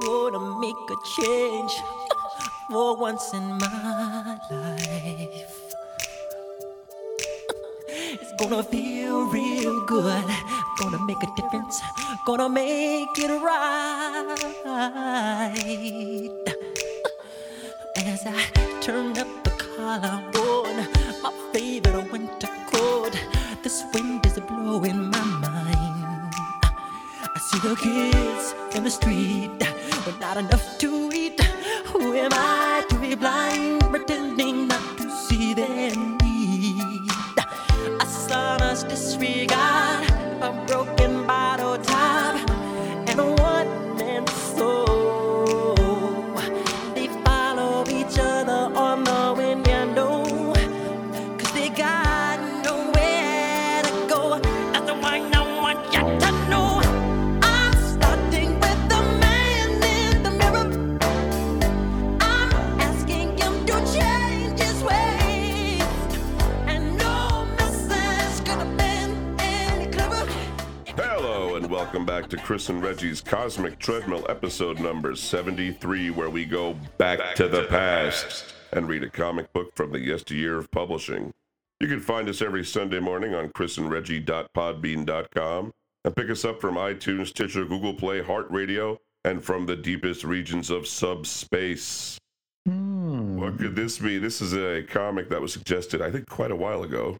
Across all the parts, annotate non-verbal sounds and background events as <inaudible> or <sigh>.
gonna make a change for once in my life. It's gonna feel real good. Gonna make a difference. Gonna make it right. As I turn up the collar on my favorite winter this wind is blowing my mind. I see the kids in the street with not enough to eat. Who am I to be blind, pretending not to see their need? A son's disregard, a broken Chris and Reggie's Cosmic Treadmill episode number 73, where we go back, to, the, past, and read a comic book from the yesteryear of publishing. You can find us every Sunday morning on chrisandreggie.podbean.com and pick us up from iTunes, Stitcher, Google Play, Heart Radio, and from the deepest regions of subspace. What could this be? This is a comic that was suggested, I think, quite a while ago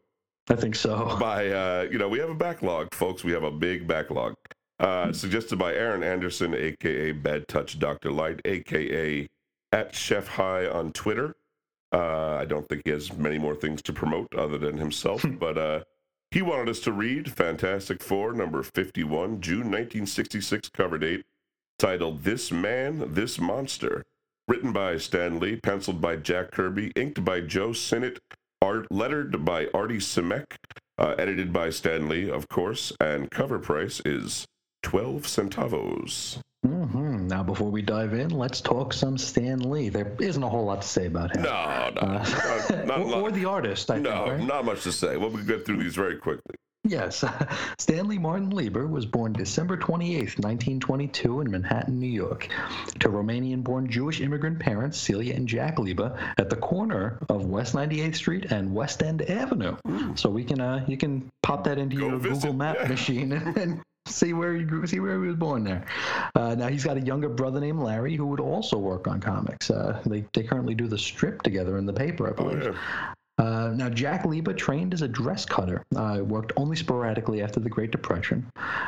I think so. by uh, you know we have a backlog folks we have a big backlog uh, suggested by aaron anderson aka bad touch dr light aka at chef high on twitter. Uh, i don't think he has many more things to promote other than himself <laughs> but uh, he wanted us to read fantastic four number 51 june 1966 cover date titled this man this monster. Written by stan lee penciled by jack kirby inked by joe sinnott art lettered by Artie Simek, uh, edited by Stan Lee, of course, and cover price is 12 centavos. hmm Now, before we dive in, let's talk some Stan Lee. There isn't a whole lot to say about him. No, no, Uh, not, <laughs> not, or, lot- or the artist, I no, think. Right? not much to say. Well, we get through these very quickly. Yes. <laughs> Stanley Martin Lieber was born December 28, 1922, in Manhattan, New York, to Romanian born Jewish immigrant parents Celia and Jack Lieber at the corner of West 98th Street and West End Avenue. So we can uh, you can pop that into Go your visit, Google Map yeah. machine and see where he grew, see where he was born there. Uh, now he's got a younger brother named Larry who would also work on comics. Uh, they they currently do the strip together in the paper, I Oh, believe. yeah. Uh, now, Jack Lieber trained as a dress cutter, uh, worked only sporadically after the Great Depression,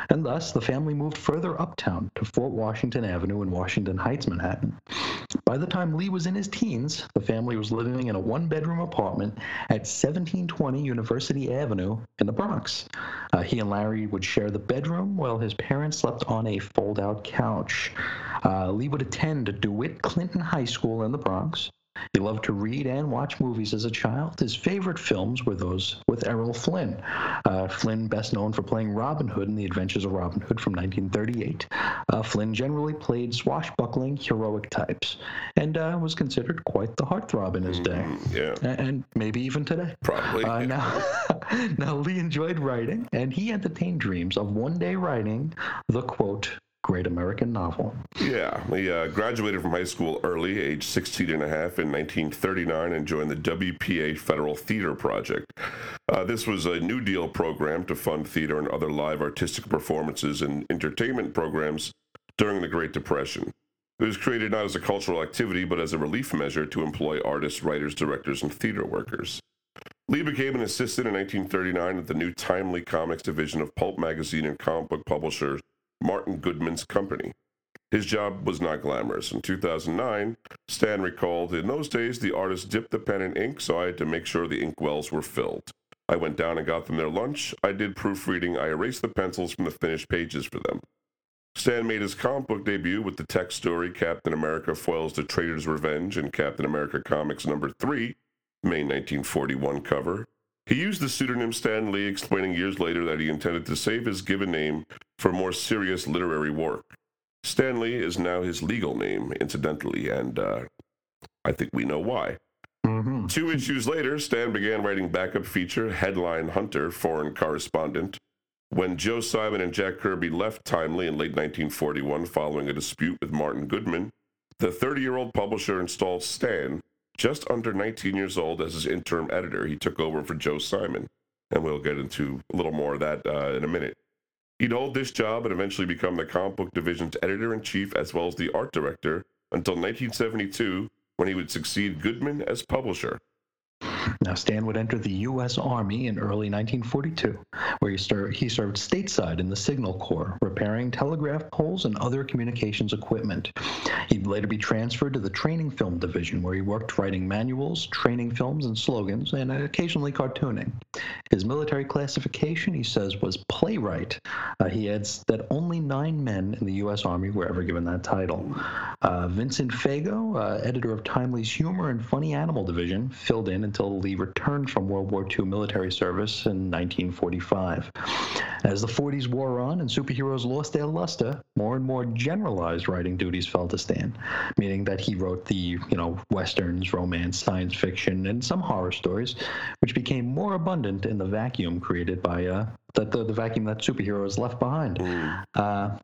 and thus the family moved further uptown to Fort Washington Avenue in Washington Heights, Manhattan. By the time Lee was in his teens, the family was living in a one bedroom apartment at 1720 University Avenue in the Bronx. Uh, he and Larry would share the bedroom while his parents slept on a fold out couch. Uh, Lee would attend DeWitt Clinton High School in the Bronx. He loved to read and watch movies as a child. His favorite films were those with Errol Flynn. Uh, Flynn, best known for playing Robin Hood in The Adventures of Robin Hood from 1938. Uh, Flynn generally played swashbuckling, heroic types, and uh, was considered quite the heartthrob in his day, Mm, yeah, A- and maybe even today. probably. Uh, now, <laughs> now, Lee enjoyed writing, and he entertained dreams of one day writing the quote, great American novel. Yeah, he uh, graduated from high school early, age 16 and a half, in 1939, and joined the WPA Federal Theater Project. Uh, this was a New Deal program to fund theater and other live artistic performances and entertainment programs during the Great Depression. It was created not as a cultural activity, but as a relief measure to employ artists, writers, directors, and theater workers. Lee became an assistant in 1939 at the new Timely Comics division of pulp magazine and comic book publisher Martin Goodman's company. His job was not glamorous. In 2009, Stan recalled, In those days, the artist dipped the pen in ink, so I had to make sure the ink wells were filled. I went down and got them their lunch. I did proofreading. I erased the pencils from the finished pages for them. Stan made his comic book debut with the text story Captain America Foils the Traitor's Revenge in Captain America Comics number 3, May 1941 cover. He used the pseudonym Stan Lee, explaining years later that he intended to save his given name for more serious literary work. Stan Lee is now his legal name, incidentally, and uh, I think we know why. hmm Two issues later, Stan began writing backup feature Headline Hunter, Foreign Correspondent. When Joe Simon and Jack Kirby left Timely in late 1941 following a dispute with Martin Goodman, the 30 year old publisher installed Stan, just under 19 years old, as his interim editor. He took over for Joe Simon, and we'll get into a little more of that uh, in a minute. He'd hold this job and eventually become the comic book division's editor in chief as well as the art director until 1972 when he would succeed Goodman as publisher. Now, Stan would enter the U.S. Army in early 1942, where he, ser- he served stateside in the Signal Corps, repairing telegraph poles and other communications equipment. He'd later be transferred to the Training Film Division, where he worked writing manuals, training films, and slogans, and occasionally cartooning. His military classification, he says, was playwright. Uh, he adds that only nine men in the U.S. Army were ever given that title. Uh, Vincent Fago, uh, editor of Timely's Humor and Funny Animal Division, filled in until Returned from World War II military service in 1945. As the 40s wore on and superheroes lost their luster, more and more generalized writing duties fell to Stan, meaning that he wrote the, you know, westerns, romance, science fiction, and some horror stories, which became more abundant in the vacuum created by uh, the, the, the vacuum that superheroes left behind. Uh,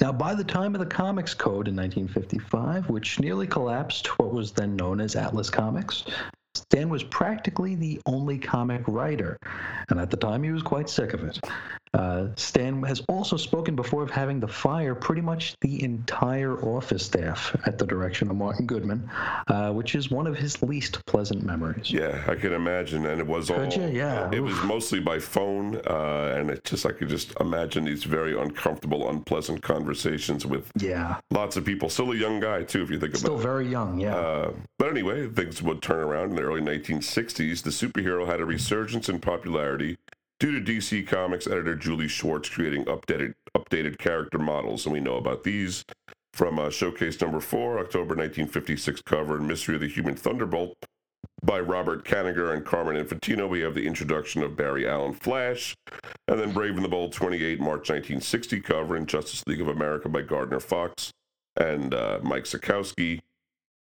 now, by the time of the Comics Code in 1955, which nearly collapsed what was then known as Atlas Comics, Stan was practically the only comic writer, and at the time he was quite sick of it. Uh, Stan has also spoken before of having to fire pretty much the entire office staff at the direction of Martin Goodman, uh, which is one of his least pleasant memories. Yeah, I can imagine, and it was all. Could you? Yeah. It was mostly by phone, uh, and it just I could just imagine these very uncomfortable, unpleasant conversations with Yeah. lots of people. Still a young guy too, if you think Still about it. Still very young, yeah. Uh, but anyway, things would turn around the early 1960s. The superhero had a resurgence in popularity due to DC Comics editor Julie Schwartz creating updated updated character models, and we know about these from uh, Showcase Number Four, October 1956 cover, and Mystery of the Human Thunderbolt by Robert Kanigher and Carmine Infantino. We have the introduction of Barry Allen Flash, and then Brave and the Bold 28, March 1960 cover, and Justice League of America by Gardner Fox and uh, Mike Sekowsky.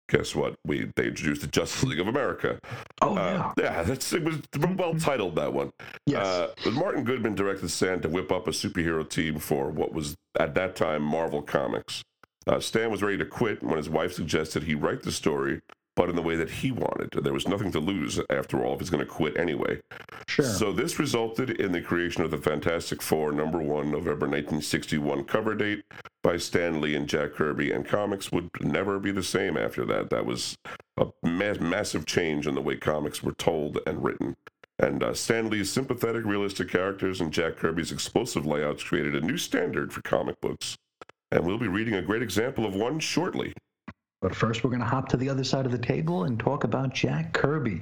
Guess what? We they introduced the Justice League of America. oh, Uh, yeah. yeah, that's it was well titled that one. Yes. Uh, but Martin Goodman directed Stan to whip up a superhero team for what was at that time Marvel Comics. Uh, Stan was ready to quit when his wife suggested he write the story, but in the way that he wanted. There was nothing to lose after all if he's going to quit anyway. sure. So this resulted in the creation of the Fantastic Four, number one, November 1961 cover date by Stan Lee and Jack Kirby, and comics would never be the same after that. That was a ma- massive change in the way comics were told and written. And uh, Stan Lee's sympathetic, realistic characters and Jack Kirby's explosive layouts created a new standard for comic books. And we'll be reading a great example of one shortly. But first, we're going to hop to the other side of the table and talk about Jack Kirby.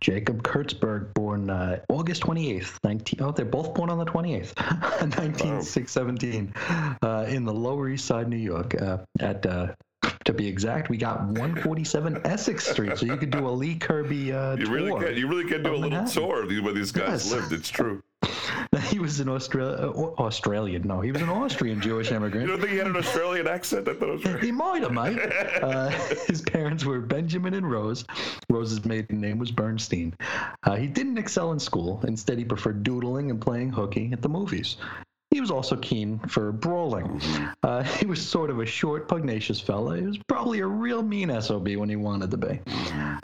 Jacob Kurtzberg, born uh, August 28th, 19. Oh, they're both born on the 28th, 1917, <laughs> uh, in the Lower East Side, New York. Uh, at uh, to be exact, we got 147 Essex Street, so you could do a Lee Kirby uh, You really can, you really can do a little Manhattan. tour of where these guys Yes. lived. It's true. <laughs> <laughs> he was an Austra- uh, Australian. No, he was an Austrian Jewish <laughs> immigrant. You don't think he had an Australian accent? I thought it was right. <laughs> He might have, mate. Uh, his parents were Benjamin and Rose. Rose's maiden name was Bernstein. Uh, he didn't excel in school. Instead, he preferred doodling and playing hooky at the movies. He was also keen for brawling. Uh, <laughs> he was sort of a short, pugnacious fella. He was probably a real mean SOB when he wanted to be.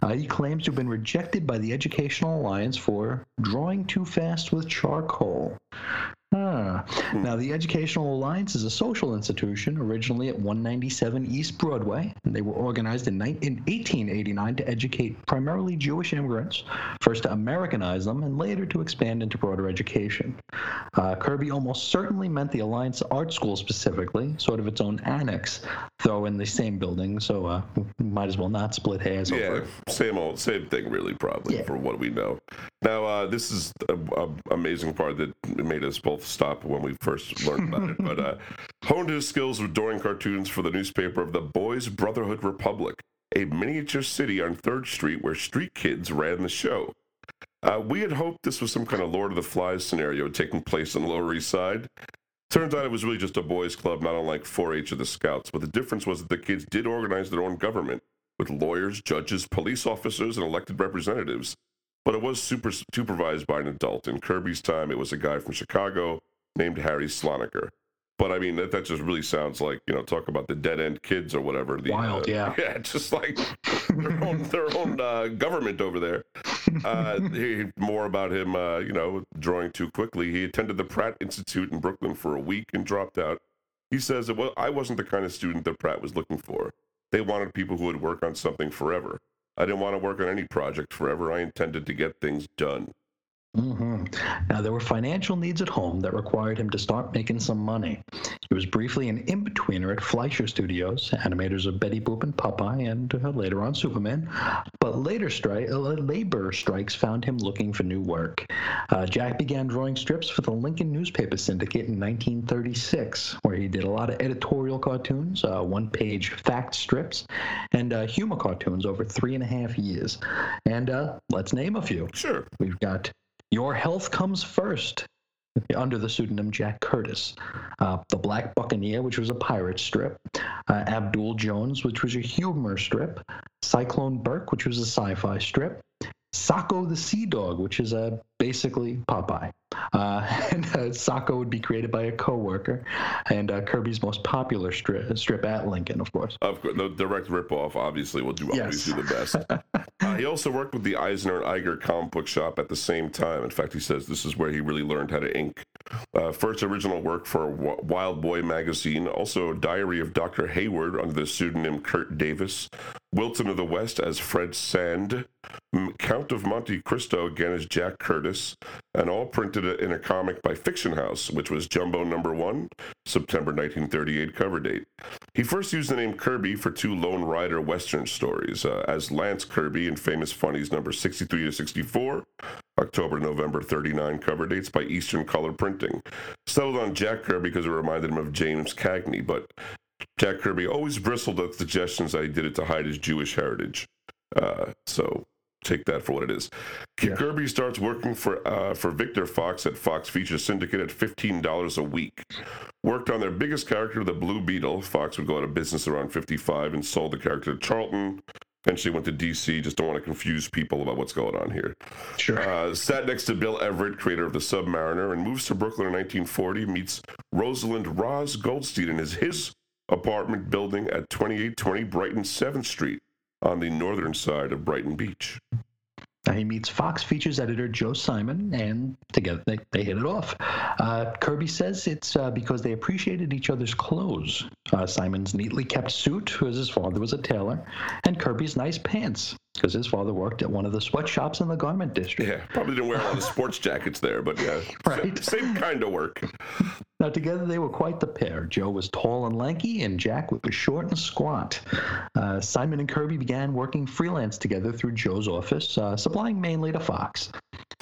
Uh, he claims to have been rejected by the Educational Alliance for drawing too fast with charcoal. Ah. Now, the Educational Alliance is a social institution originally at 197 East Broadway. They were organized in, nine in 1889 to educate primarily Jewish immigrants, first to Americanize them, and later to expand into broader education. Uh, Kirby almost certainly meant the Alliance Art School specifically, sort of its own annex, though in the same building, so uh, might as well not split hairs Yeah, it. same old, same thing, really, probably, Yeah. for what we know. Now, uh, this is an amazing part that made us both stop when we first learned about it. But uh, <laughs> honed his skills with drawing cartoons for the newspaper of the Boys Brotherhood Republic, a miniature city on 3rd Street where street kids ran the show. Uh, we had hoped this was some kind of Lord of the Flies scenario taking place on the Lower East Side. Turns out it was really just a boys' club, not unlike 4 H of the Scouts. But the difference was that the kids did organize their own government with lawyers, judges, police officers, and elected representatives. But it was super, supervised by an adult. In Kirby's time, it was a guy from Chicago named Harry Slonaker. But I mean, that, that just really sounds like, you know, talk about the dead end kids or whatever. The, Wild, uh, yeah. <laughs> Yeah, just like <laughs> their own, their own uh, government over there. Uh, he, more about him, uh, you know, drawing too quickly. He attended the Pratt Institute in Brooklyn for a week and dropped out. He says that, well, I wasn't the kind of student that Pratt was looking for. They wanted people who would work on something forever. I didn't want to work on any project forever. I intended to get things done. Hmm Now, there were financial needs at home that required him to start making some money. He was briefly an in betweener at Fleischer Studios, animators of Betty Boop and Popeye, and uh, later on Superman. But later stri- uh, labor strikes found him looking for new work. Uh, Jack began drawing strips for the Lincoln Newspaper Syndicate in 1936, where he did a lot of editorial cartoons, uh, one page fact strips, and uh, humor cartoons over three and a half years. And uh, let's name a few. Sure. We've got Your Health Comes First under the pseudonym Jack Curtis. Uh, the Black Buccaneer, which was a pirate strip. Uh, Abdul Jones, which was a humor strip. Cyclone Burke, which was a sci fi strip. Socko the Sea Dog, which is a basically Popeye. Uh, <laughs> and uh, would be created by a coworker, and uh, Kirby's most popular strip, strip at Lincoln, of course. Of course, the direct ripoff obviously will do always Yes. do the best. <laughs> uh, he also worked with the Eisner and Iger comic book shop at the same time. In fact, he says this is where he really learned how to ink. Uh, first original work for Wild Boy magazine, also Diary of Dr. Hayward under the pseudonym Kurt Davis, Wilton of the West as Fred Sand, Count of Monte Cristo again as Jack Curtis, and all printed in a comic by Fiction House, which was Jumbo number one, September 1938 cover date. He first used the name Kirby for two Lone Rider Western stories, uh, as Lance Kirby in Famous Funnies number 63 to 64, October, November 39 cover dates by Eastern Color Printing. Settled on Jack Kirby because it reminded him of James Cagney, but Jack Kirby always bristled at suggestions that he did it to hide his Jewish heritage. Uh, so take that for what it is. Yeah. Kirby starts working for uh, for Victor Fox at Fox Features Syndicate at fifteen dollars a week. Worked on their biggest character, the Blue Beetle. Fox would go out of business around fifty-five and sold the character to Charlton. Eventually went to DC. Just don't want to confuse people about what's going on here. Sure. Uh, sat next to Bill Everett, creator of the Submariner, and moves to Brooklyn in 1940. Meets Rosalind Roz Goldstein in his his apartment building at 2820 Brighton 7th Street on the northern side of Brighton Beach. He meets Fox Features editor Joe Simon, and together they, they hit it off. Uh, Kirby says it's uh, because they appreciated each other's clothes. Uh, Simon's neatly kept suit, because his father was a tailor, and Kirby's nice pants, because his father worked at one of the sweatshops in the garment district. Yeah, probably didn't wear a lot of sports jackets there, but yeah, <laughs> Right. same, same kind of work. Now, together they were quite the pair. Joe was tall and lanky, and Jack was short and squat. Uh, Simon and Kirby began working freelance together through Joe's office, uh, supplying mainly to Fox.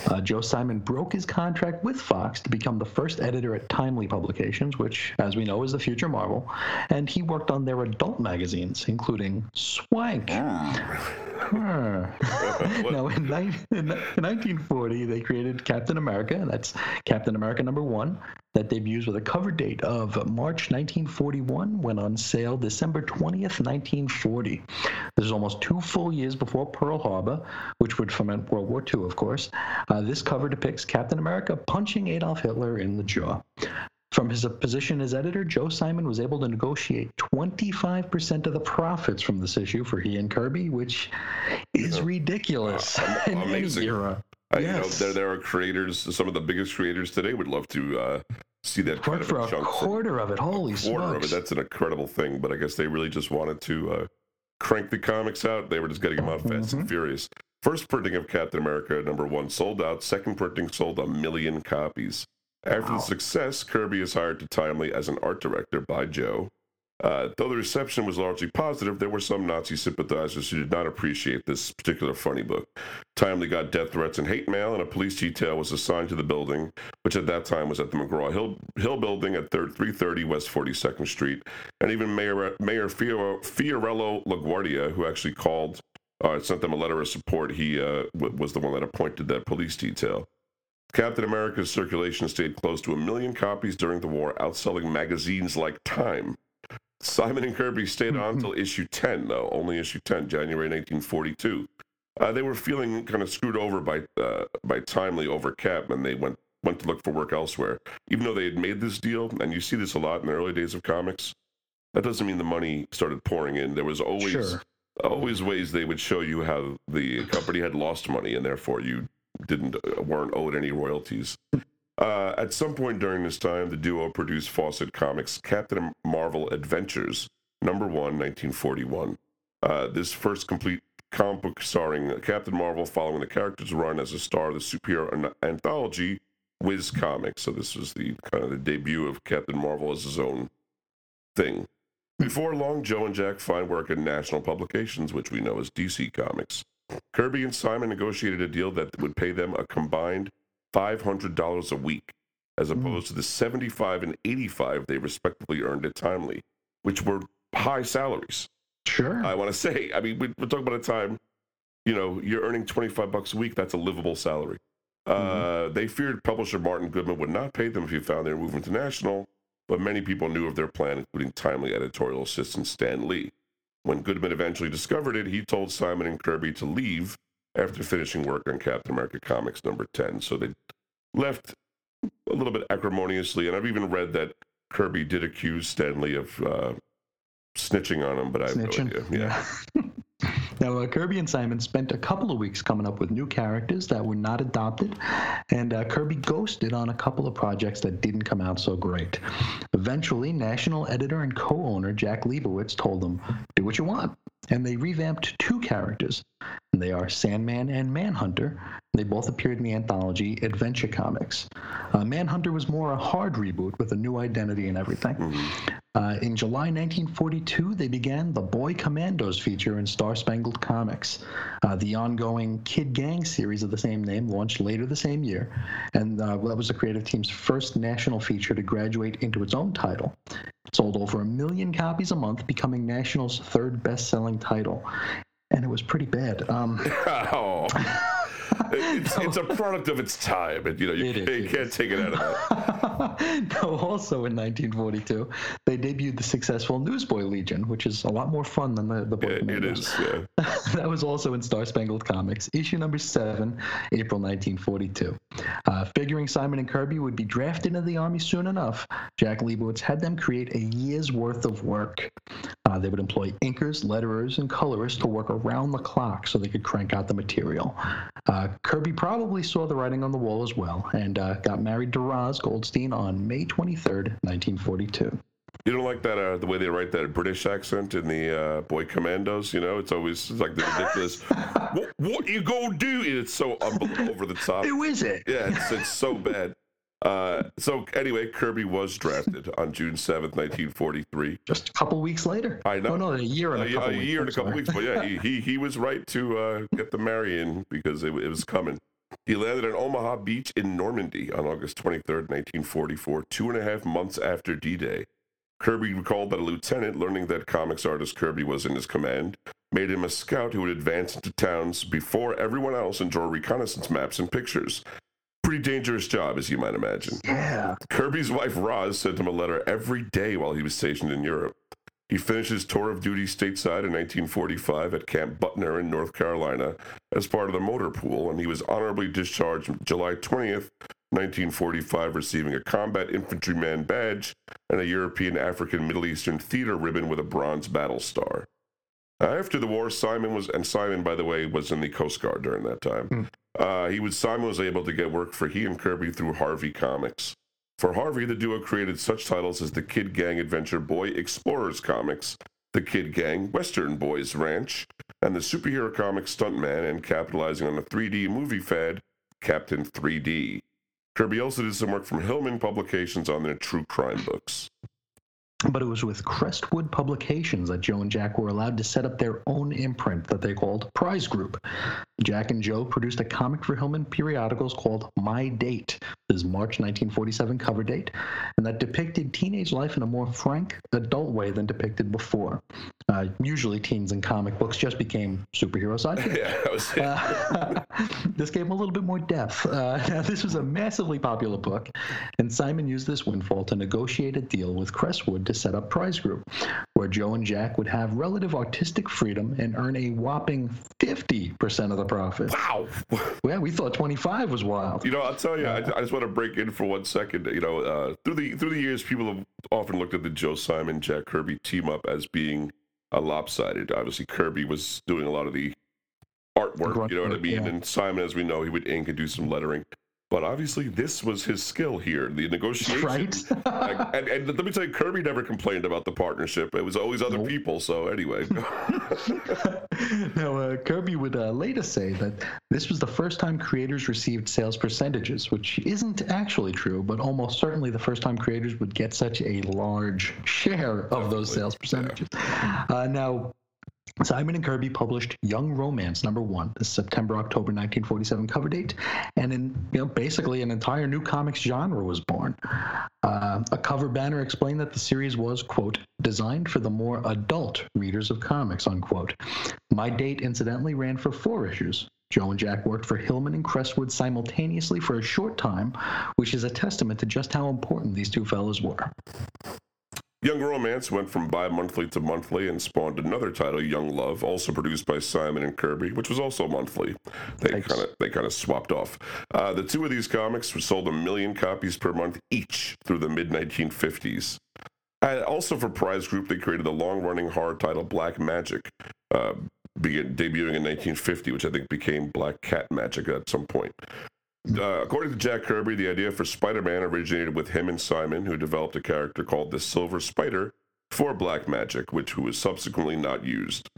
Uh, Joe Simon broke his contract with Fox to become the first editor at Timely Publications, which, as we know, is the future Marvel, and he worked on their adult magazines, including Swank. Huh. <laughs> now, in, ni- in 1940, they created Captain America. and That's Captain America number one. That debuts with a cover date of March 1941, went on sale December 20th, 1940. This is almost two full years before Pearl Harbor, which would foment World War II, of course. Uh, this cover depicts Captain America punching Adolf Hitler in the jaw. From his position as editor, Joe Simon was able to negotiate 25% of the profits from this issue for he and Kirby, which is ridiculous Uh, <laughs> in any amazing. era. Uh, You know, Yes. there, there are creators, some of the biggest creators today would love to uh, see that kind Work of for a a chunk. quarter of it. Holy quarter of it. That's an incredible thing. But I guess they really just wanted to uh, crank the comics out. They were just getting them out fast and furious. First printing of Captain America number one sold out. Second printing sold a million copies. After the success, Kirby is hired to Timely as an art director by Joe. Uh, though the reception was largely positive, there were some Nazi sympathizers who did not appreciate this particular funny book. Timely got death threats and hate mail, and a police detail was assigned to the building, which at that time was at the McGraw Hill, Hill building at 330 West 42nd Street. And even Mayor, Mayor Fiore- Fiorello LaGuardia, who actually called, uh, sent them a letter of support, he uh, w- was the one that appointed that police detail. Captain America's circulation stayed close to a million copies during the war, outselling magazines like Time. Simon and Kirby stayed on until issue 10, though, only issue 10, January 1942. Uh, they were feeling kind of screwed over by uh, by Timely over Cap, and they went went to look for work elsewhere. Even though they had made this deal, and you see this a lot in the early days of comics, that doesn't mean the money started pouring in. There was always Sure. Always ways they would show you how the company had lost money, and therefore you didn't uh, weren't owed any royalties. Uh, at some point during this time, the duo produced Fawcett Comics' Captain Marvel Adventures, number one, 1941. Uh, this first complete comic book starring Captain Marvel following the character's run as a star of the superhero an- anthology Whiz Comics. So this was the kind of the debut of Captain Marvel as his own thing. Before long, Joe and Jack find work in National Publications, which we know as DC Comics. Kirby and Simon negotiated a deal that would pay them a combined $500 a week, as opposed to the 75 and 85 they respectively earned at Timely, which were high salaries. Sure. I want to say, I mean, we- we're talking about a time, you know, you're earning 25 bucks a week. That's a livable salary. Uh, they feared publisher Martin Goodman would not pay them if he found they were moving to national, but many people knew of their plan, including timely editorial assistant Stan Lee. When Goodman eventually discovered it, he told Simon and Kirby to leave after finishing work on Captain America Comics number 10. So they left a little bit acrimoniously, and I've even read that Kirby did accuse Stan Lee of uh, snitching on him, but I have Snitching. no idea. Yeah. <laughs> Now, uh, Kirby and Simon spent a couple of weeks coming up with new characters that were not adopted, and uh, Kirby ghosted on a couple of projects that didn't come out so great. Eventually, national editor and co owner Jack Liebowitz told them, Do what you want. And they revamped two characters. They are Sandman and Manhunter. They both appeared in the anthology Adventure Comics. Uh, Manhunter was more a hard reboot with a new identity and everything. Uh, in July 1942, they began the Boy Commandos feature in Star Spangled Comics. Uh, the ongoing Kid Gang series of the same name launched later the same year, and uh, that was the creative team's first national feature to graduate into its own title. It sold over a million copies a month, becoming National's third best selling title. And it was pretty bad. Um, <laughs> Oh. <laughs> It's, it's a <laughs> product of its time, and you know you, It is, can't- can't take it out of that. <laughs> no, also in 1942, they debuted the successful Newsboy Legion, which is a lot more fun than the, the Boy it Commandos. is. Yeah. <laughs> that was also in Star Spangled Comics, issue number seven, April 1942. Uh, figuring Simon and Kirby would be drafted into the Army soon enough, Jack Liebowitz had them create a year's worth of work. Uh, they would employ inkers, letterers, and colorists to work around the clock so they could crank out the material. Uh, Kirby probably saw the writing on the wall as well and uh, got married to Roz Goldstein on May 23rd, 1942. You don't like that uh, the way they write that British accent in the uh, Boy Commandos. You know, it's always it's like the ridiculous. <laughs> what, what you gonna do? It's so over the top. Who is it? Yeah, it's, it's so bad. Uh, so anyway, Kirby was drafted on June seventh, nineteen forty-three. Just a couple weeks later. I know. Oh, no, a year and A, a couple a weeks. year and a couple weeks, but yeah, he, he he was right to uh, get the Marion because it, it was coming. He landed at Omaha Beach in Normandy on August 23rd, 1944, two and a half months after D-Day. Kirby recalled that a lieutenant, learning that comics artist Kirby was in his command, made him a scout who would advance into towns before everyone else and draw reconnaissance maps and pictures. Pretty dangerous job, as you might imagine. Yeah. Kirby's wife Roz sent him a letter every day while he was stationed in Europe. He finished his tour of duty stateside in 1945 at Camp Butner in North Carolina as part of the motor pool, and he was honorably discharged July 20th, 1945, receiving a Combat Infantryman badge and a European African Middle Eastern Theater ribbon with a bronze battle star. After the war, Simon was, and Simon, by the way, was in the Coast Guard during that time. Uh, he was Simon was able to get work for he and Kirby through Harvey Comics. For Harvey, the duo created such titles as the Kid Gang Adventure Boy Explorers Comics, the Kid Gang Western Boys Ranch, and the superhero comic Stuntman, and capitalizing on the 3D movie fad, Captain 3D. Kirby also did some work from Hillman Publications on their true crime books. But it was with Crestwood Publications that Joe and Jack were allowed to set up their own imprint that they called Prize Group. Jack and Joe produced a comic for Hillman periodicals called My Date, his March 1947 cover date, and that depicted teenage life in a more frank, adult way than depicted before. Uh, usually, teens in comic books just became superhero sidekicks. <laughs> Yeah, that was it. Uh, <laughs> this gave him a little bit more depth. Uh, now, <laughs> this was a massively popular book, and Simon used this windfall to negotiate a deal with Crestwood to set up Prize Group, where Joe and Jack would have relative artistic freedom and earn a whopping 50% of the profits. Wow. Yeah, we thought 25 was wild. You know, I'll tell you, I, I just want to break in for one second. You know, uh, through the through the years, people have often looked at the Joe Simon Jack Kirby team up as being a lopsided. Obviously, Kirby was doing a lot of the artwork. You know what I mean? Yeah. And Simon, as we know, he would ink and do some lettering. But obviously, this was his skill here, the negotiation. Right? <laughs> Like, and, and let me tell you, Kirby never complained about the partnership. It was always other Nope. people. So anyway, <laughs> <laughs> now, uh, Kirby would uh, later say that this was the first time creators received sales percentages, which isn't actually true, but almost certainly the first time creators would get such a large share of those sales percentages. Uh, now, Simon and Kirby published Young Romance number one, the September October 1947 cover date, and in you know basically an entire new comics genre was born. Uh, a cover banner explained that the series was quote designed for the more adult readers of comics unquote. My date incidentally ran for four issues. Joe and Jack worked for Hillman and Crestwood simultaneously for a short time, which is a testament to just how important these two fellows were. Young Romance went from bi monthly to monthly and spawned another title, Young Love, also produced by Simon and Kirby, which was also monthly. They kind of they kind of swapped off. Uh, the two of these comics were sold a million copies per month each through the mid 1950s. Uh, also for Prize Group, they created the long-running horror title Black Magic, uh, begin, debuting in 1950, which I think became Black Cat Magic at some point. Uh, according to Jack Kirby, the idea for Spider Man originated with him and Simon, who developed a character called the Silver Spider for Black Magic, which was subsequently not used.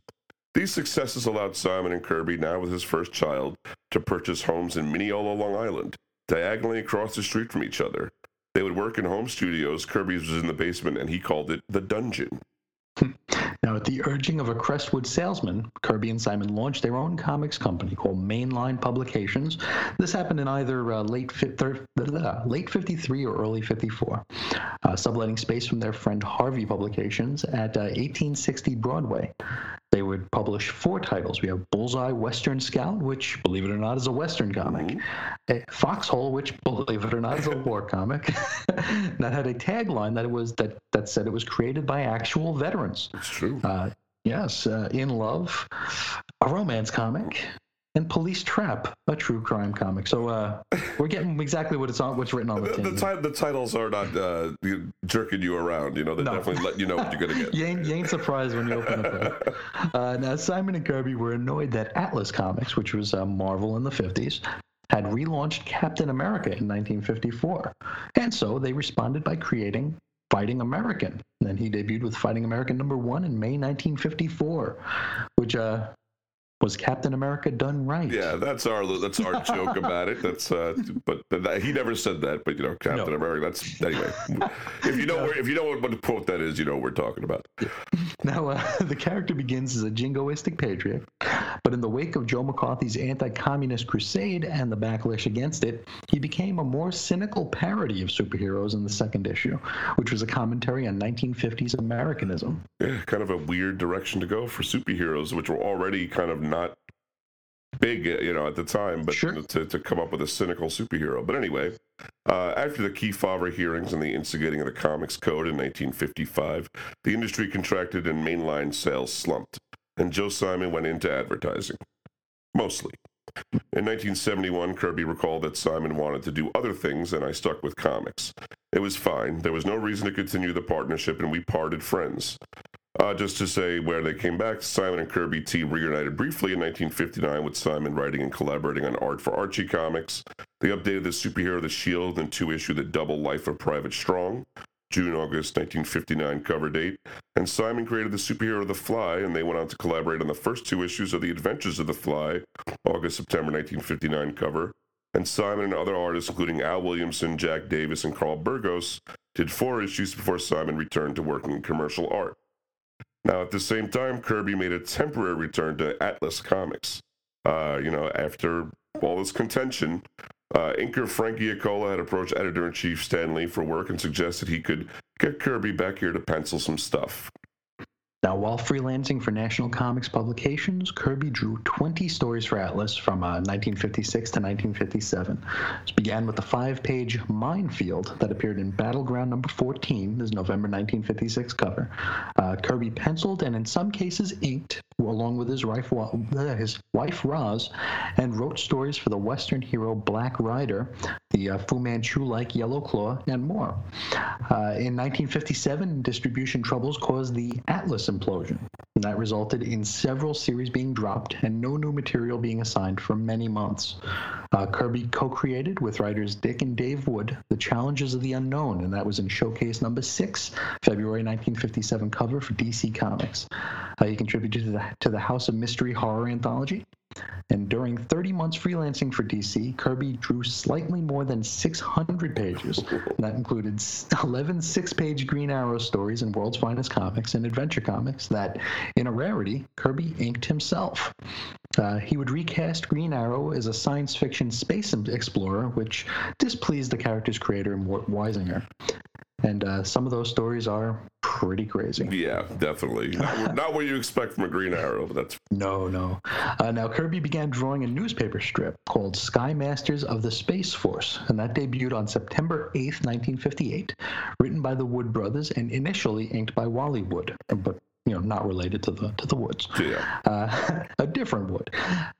These successes allowed Simon and Kirby, now with his first child, to purchase homes in Mineola, Long Island, diagonally across the street from each other. They would work in home studios. Kirby's was in the basement, and he called it the dungeon. <laughs> Now, at the urging of a Crestwood salesman, Kirby and Simon launched their own comics company called Mainline Publications. This happened in either uh, late, fi- thir- uh, late 53 or early 54, uh, subletting space from their friend Harvey Publications at uh, 1860 Broadway. They would publish four titles. We have Bullseye Western Scout, which, believe it or not, is a Western comic. Uh, Foxhole, which, believe it or not, is a war comic. <laughs> that had a tagline that it was that that said it was created by actual veterans. It's true. Uh, yes, uh, In Love, a romance comic, and Police Trap, a true crime comic. So uh, we're getting exactly what it's on, what's written on the, The, tin. the, ti- the titles are not uh, jerking you around. You know, they No. definitely let you know what you're going to get. <laughs> You ain't, you ain't surprised when you open it. <laughs> Uh, now, Simon and Kirby were annoyed that Atlas Comics, which was uh, Marvel in the 50s, had relaunched Captain America in 1954. And so they responded by creating Fighting American. And he debuted with Fighting American number one in May 1954, which uh, was Captain America done right. Yeah, that's our that's our joke about it. That's uh, but that, he never said that. But you know, Captain No. America. That's anyway. If you know where, if you know what, what quote that is, you know what we're talking about. Now, uh, <laughs> the character begins as a jingoistic patriot, but in the wake of Joe McCarthy's anti communist crusade and the backlash against it, he became a more cynical parody of superheroes in the second issue, which was a commentary on 1950s Americanism. Yeah, kind of a weird direction to go for superheroes, which were already kind of not big, uh, you know, at the time, but Sure. to, to come up with a cynical superhero. But anyway, uh, after the Kefauver hearings and the instigating of the Comics Code in 1955, the industry contracted and mainline sales slumped, and Joe Simon went into advertising, mostly. In 1971, Kirby recalled that Simon wanted to do other things, and I stuck with comics. It was fine. There was no reason to continue the partnership, and we parted friends. Uh, just to say where they came back, Simon and Kirby team reunited briefly in 1959 with Simon writing and collaborating on art for Archie Comics. They updated the superhero The Shield and two issue The Double Life of Private Strong, June August 1959 cover date. And Simon created the superhero The Fly, and they went on to collaborate on the first two issues of The Adventures of the Fly, August September 1959 cover. And Simon and other artists, including Al Williamson, Jack Davis, and Carl Burgos, did four issues before Simon returned to working in commercial art. Now, at the same time, Kirby made a temporary return to Atlas Comics. Uh, you know, after all this contention, uh, inker Frank Giacoia had approached editor in chief Stan Lee for work and suggested he could get Kirby back here to pencil some stuff. Now, while freelancing for National Comics publications, Kirby drew 20 stories for Atlas from uh, 1956 to 1957. This began with the five page Minefield that appeared in Battleground number 14, his November 1956 cover. Uh, Kirby penciled and, in some cases, inked, along with his wife, his wife Roz, and wrote stories for the Western hero Black Rider, the uh, Fu Manchu like Yellow Claw, and more. Uh, in 1957, distribution troubles caused the Atlas implosion. And that resulted in several series being dropped and no new material being assigned for many months. Uh, Kirby co created with writers Dick and Dave Wood The Challengers of the Unknown, and that was in Showcase number six, February 1957 cover for DC Comics. Uh, he contributed to the, to the House of Mystery Horror Anthology. And during 30 months freelancing for DC, Kirby drew slightly more than 600 pages. <laughs> that included 11 six page Green Arrow stories in World's Finest Comics and Adventure Comics that, in a rarity, Kirby inked himself. Uh, he would recast Green Arrow as a science fiction space explorer, which displeased the character's creator, Mort Weisinger. And uh, some of those stories are pretty crazy. Yeah, definitely. Not, not, what you expect from a Green Arrow, but that's. <laughs> No, no. Uh, now, Kirby began drawing a newspaper strip called Sky Masters of the Space Force, and that debuted on September 8th, 1958, written by the Wood brothers and initially inked by Wally Wood. But you know, not related to the to the woods. Yeah. Uh, <laughs> a different wood.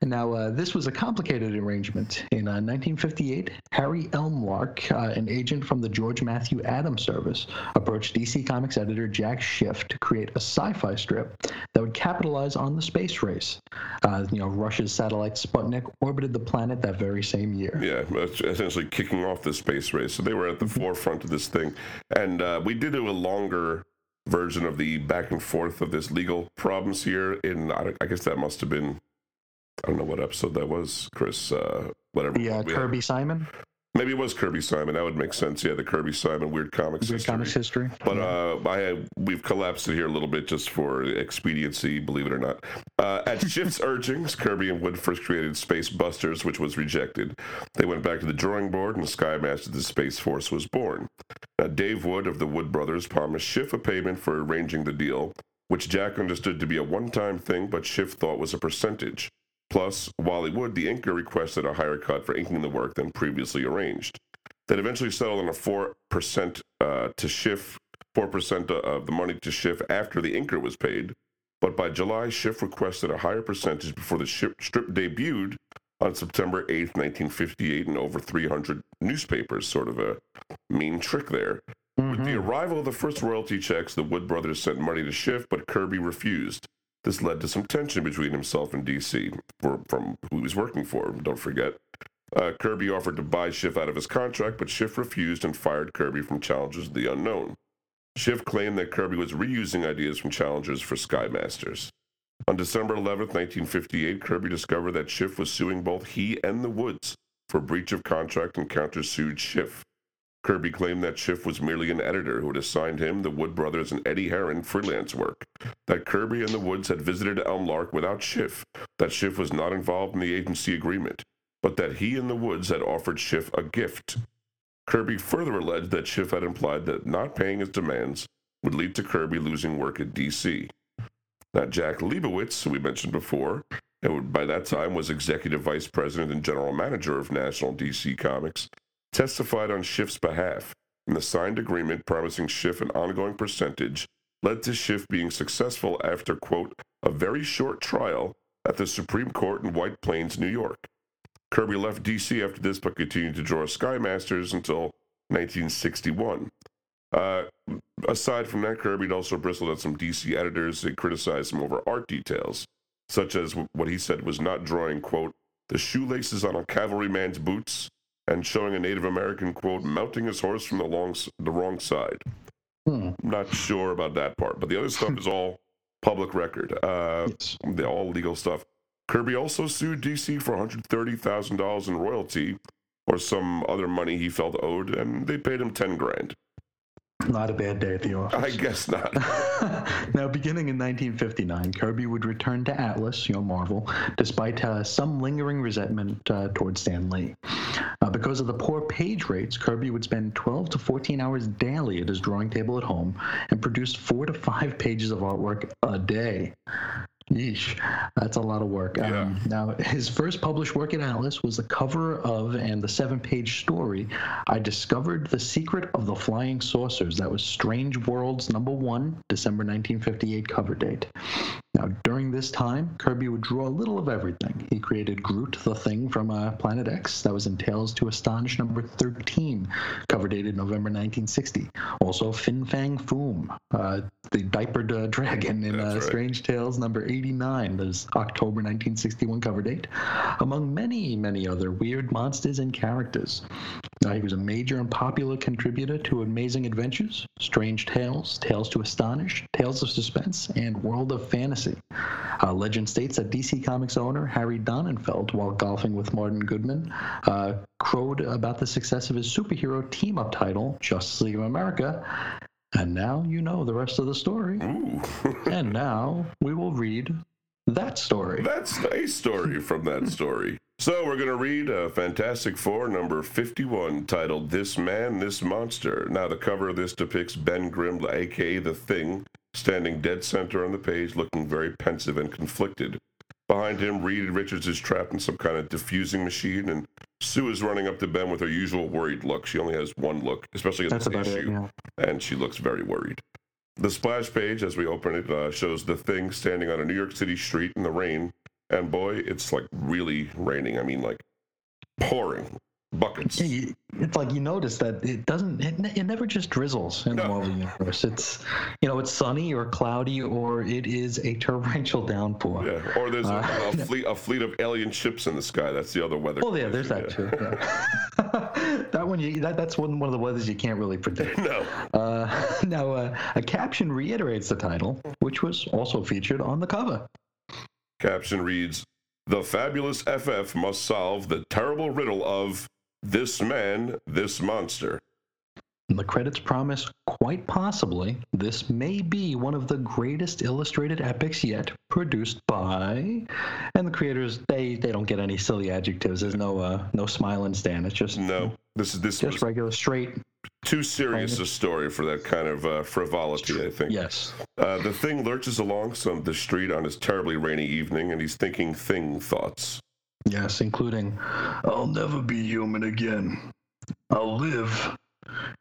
Now, uh, this was a complicated arrangement. In uh, 1958, Harry Elmlark, uh, an agent from the George Matthew Adams service, approached DC Comics editor Jack Schiff to create a sci-fi strip that would capitalize on the space race. Uh, you know, Russia's satellite Sputnik orbited the planet that very same year. Yeah, essentially kicking off the space race. So they were at the mm-hmm. forefront of this thing, and uh, we did do a longer version of the back and forth of this legal problems here. In I, guess that must have been I don't know what episode that was, Chris. Uh, whatever. Yeah, Kirby Simon. Maybe it was Kirby Simon. That would make sense. Yeah, the Kirby Simon Weird Comics Weird history. Comics history. But uh, I have, we've collapsed it here a little bit just for expediency, believe it or not. Uh, at Schiff's <laughs> urgings, Kirby and Wood first created Space Busters, which was rejected. They went back to the drawing board, and Sky Master the Space Force was born. Now, Dave Wood of the Wood Brothers promised Schiff a payment for arranging the deal, which Jack understood to be a one-time thing, but Schiff thought was a percentage. Plus, Wally Wood, the inker, requested a higher cut for inking the work than previously arranged that eventually settled on a 4% uh, to Schiff, 4% of the money to Schiff after the inker was paid. But by July, Schiff requested a higher percentage before the strip debuted on September 8th, 1958, in over 300 newspapers. Sort of a mean trick there. Mm-hmm. With the mm-hmm. arrival of the first royalty checks, the Wood brothers sent money to Schiff, but Kirby refused. This led to some tension between himself and DC, for, from who he was working for, don't forget. Uh, Kirby offered to buy Schiff out of his contract, but Schiff refused and fired Kirby from Challengers of the Unknown. Schiff claimed that Kirby was reusing ideas from Challengers for Sky Masters. On December 11, 1958, Kirby discovered that Schiff was suing both he and the Woods for breach of contract and countersued Schiff. Kirby claimed that Schiff was merely an editor who had assigned him, the Wood brothers, and Eddie Herron freelance work. That Kirby and the Woods had visited Elmlark without Schiff. That Schiff was not involved in the agency agreement but that he and the Woods had offered Schiff a gift. Kirby further alleged that Schiff had implied that not paying his demands would lead to Kirby losing work at DC. Now, Jack Liebowitz, who we mentioned before, and by that time was executive vice president and general manager of National DC Comics, testified on Schiff's behalf, and the signed agreement promising Schiff an ongoing percentage led to Schiff being successful after, quote, a very short trial at the Supreme Court in White Plains, New York. Kirby left DC after this, but continued to draw Sky Masters until 1961. Uh, aside from that, Kirby also bristled at some DC editors that criticized him over art details, such as what he said was not drawing, quote, the shoelaces on a cavalryman's boots and showing a Native American, quote, mounting his horse from the, long, the wrong side. Hmm. Not sure about that part, but the other stuff is all <laughs> public record. Uh, yes. The all legal stuff. Kirby also sued DC for $130,000 in royalty or some other money he felt owed, and they paid him 10 grand. Not a bad day at the office. I guess not. <laughs> now, beginning in 1959, Kirby would return to Atlas, you know, Marvel, despite uh, some lingering resentment uh, towards Stan Lee. Uh, because of the poor page rates, Kirby would spend 12 to 14 hours daily at his drawing table at home and produced four to five pages of artwork a day. Yeesh, that's a lot of work. Yeah. Um, now, his first published work in Atlas was the cover of and the seven page story, I Discovered the Secret of the Flying Saucers. That was Strange Worlds number one, December 1958 cover date. Now, during this time, Kirby would draw a little of everything. He created Groot the Thing from uh, Planet X, that was in Tales to Astonish number 13, cover dated November 1960. Also, Fin Fang Foom, uh, the diapered uh, dragon in uh, right. Strange Tales number 89, that is October 1961 cover date, among many, many other weird monsters and characters. Uh, he was a major and popular contributor to Amazing Adventures, Strange Tales, Tales to Astonish, Tales of Suspense, and World of Fantasy. Uh, legend states that DC Comics owner Harry Donenfeld, while golfing with Martin Goodman, uh, crowed about the success of his superhero team up title, Justice League of America. And now you know the rest of the story. Ooh, and now we will read that story. that's a story from that story. So we're going to read a Fantastic Four number 51 titled This Man, This Monster. Now the cover of this depicts Ben Grimm, aka The Thing, standing dead center on the page looking very pensive and conflicted. Behind him, Reed Richards is trapped in some kind of diffusing machine, and Sue is running up to Ben with her usual worried look. She only has one look, especially in That's this about it. issue, Yeah. and she looks very worried. The splash page, as we open it, uh, shows the thing standing on a New York City street in the rain, and boy, it's like really raining. I mean, like pouring buckets. Yeah, it's like you notice that it doesn't. It, it never just drizzles in the Marvel universe. It's you know it's sunny or cloudy or it is a <laughs> torrential downpour. Yeah, or there's a, Uh, a <laughs> fleet a fleet of alien ships in the sky. That's the other weather. Oh yeah, there's that condition, too. yeah. <laughs> that one, you, that, that's one one of the weathers you can't really predict. No, Uh, now, uh, a caption reiterates the title, which was also featured on the cover. caption reads: "The fabulous FF must solve the terrible riddle of this man, this monster." The credits promise, quite possibly, this may be one of the greatest illustrated epics yet produced by. And the creators, they they don't get any silly adjectives. There's no uh, no smile and stand. It's just No, this is this just regular straight. too serious a story for that kind of uh, frivolity. I think. Yes. Uh, the thing lurches along some the street on this terribly rainy evening, and he's thinking thing thoughts. Yes, including, I'll never be human again. I'll live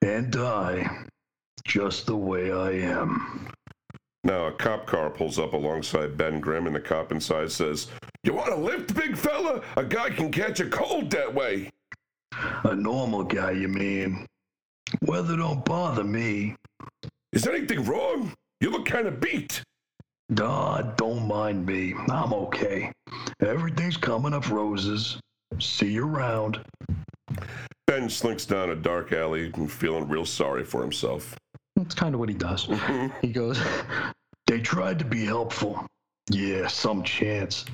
and die just the way I am. Now, a cop car pulls up alongside Ben Grimm, and the cop inside says, You want a lift, big fella? A guy can catch a cold that way. A normal guy, you mean? Weather don't bother me. Is anything wrong? You look kind of beat. God, don't mind me. I'm okay. Everything's coming up roses. See you around. Ben slinks down a dark alley feeling real sorry for himself. That's kind of what he does. Mm-hmm. He goes, They tried to be helpful. Yeah, some chance.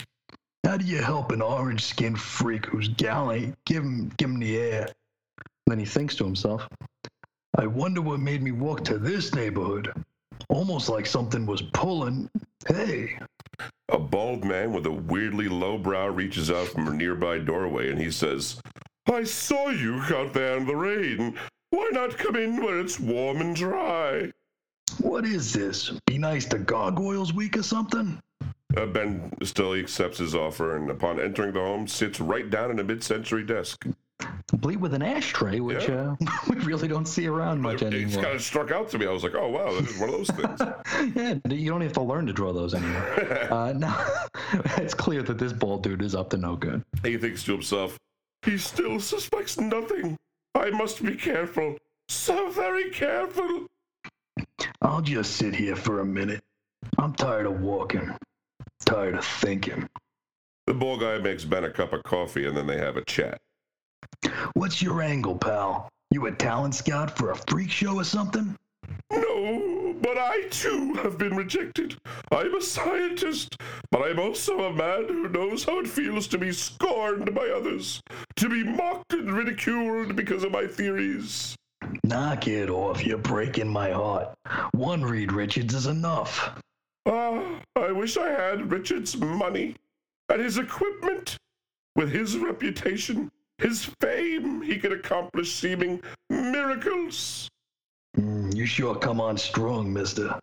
How do you help an orange skinned freak who's gallant? Give him, give him the air. Then he thinks to himself, I wonder what made me walk to this neighborhood. Almost like something was pulling. Hey, A bald man with a weirdly low brow reaches out from a nearby doorway and he says, I saw you out there in the rain. Why not come in where it's warm and dry? what is this? Be nice to gargoyles week or something? Uh, ben still accepts his offer and upon entering the home sits right down in a mid-century desk. Complete with an ashtray, which Yeah. uh, <laughs> we really don't see around much It, anymore. kind of struck out to me. I was like, oh wow, that is one of those things. <laughs> yeah, you don't have to learn to draw those anymore. <laughs> uh, now, it's clear that this bald dude is up to no good. he thinks to himself, he still suspects nothing. I must be careful. So very careful. I'll just sit here for a minute. I'm tired of walking, tired of thinking. The bald guy makes Ben a cup of coffee and then they have a chat. What's your angle, pal? You a talent scout for a freak show or something? No, but I too have been rejected. I'm a scientist, but I'm also a man who knows how it feels to be scorned by others, to be mocked and ridiculed because of my theories. Knock it off, you're breaking my heart. One Reed Richards is enough. Ah, I wish I had Richard's money and his equipment. With his reputation, his fame, he could accomplish seeming miracles. Mm, you sure come on strong, mister.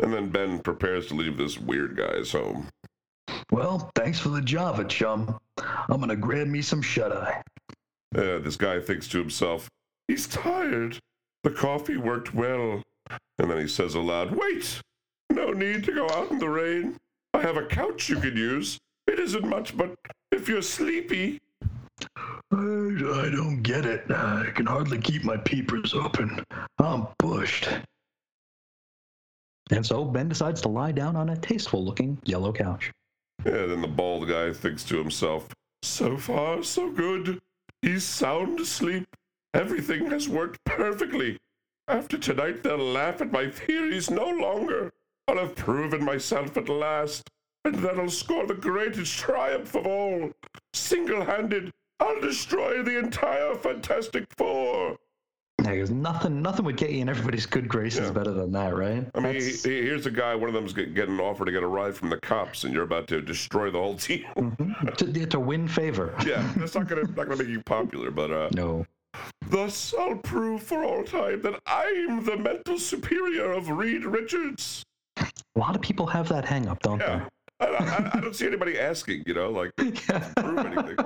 And then Ben prepares to leave this weird guy's home. Well, thanks for the Java, chum. I'm gonna grab me some shut eye. Uh, this guy thinks to himself, he's tired. The coffee worked well. And then he says aloud, Wait! No need to go out in the rain. I have a couch you could use. It isn't much, but if you're sleepy. I, I don't get it. I can hardly keep my peepers open. I'm bushed. And so Ben decides to lie down on a tasteful looking yellow couch. Yeah, then the bald guy thinks to himself, So far, so good. He's sound asleep. Everything has worked perfectly. After tonight, they'll laugh at my theories no longer. I'll have proven myself at last, and that'll score the greatest triumph of all. Single handed, I'll destroy the entire Fantastic Four. Because nothing, nothing would get you in everybody's good graces Yeah. better than that, right? I mean, he, he- here's a guy, one of them's get, getting an offer to get a ride from the cops, and you're about to destroy the whole team. <laughs> Mhm. to, to win favor. <laughs> yeah, that's not gonna not gonna make you <laughs> popular, but uh, No. Thus, I'll prove for all time that I'm the mental superior of Reed Richards. A lot of people have that hang up, don't Yeah. I, I, I don't see anybody asking, you know, like, they? prove anything.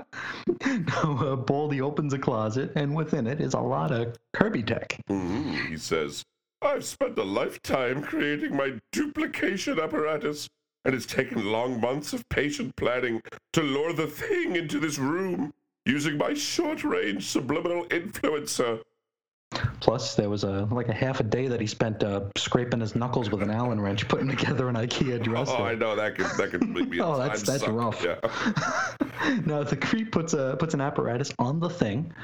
<laughs> no, uh, Baldy opens a closet, and within it is a lot of Kirby tech. Mhm, he says, I've spent a lifetime creating my duplication apparatus, and it's taken long months of patient planning to lure the thing into this room using my short range subliminal influencer. Plus, there was a like a half a day that he spent uh, scraping his knuckles with an Allen wrench, putting together an IKEA dresser. Oh, I know that could that could make me. <laughs> Oh, that's- that's suck. rough. Yeah. <laughs> now the creep puts a puts an apparatus on the thing,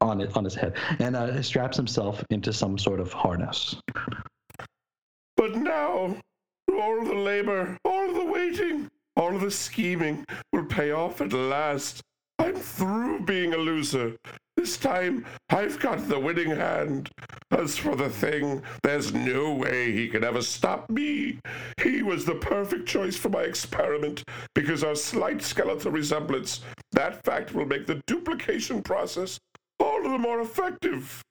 on it on his head, and uh, straps himself into some sort of harness. But now, all the labor, all the waiting, all the scheming will pay off at last. I'm through being a loser. This time, I've got the winning hand. As for the thing, there's no way he can ever stop me. He was the perfect choice for my experiment because our slight skeletal resemblance, that fact will make the duplication process all the more effective.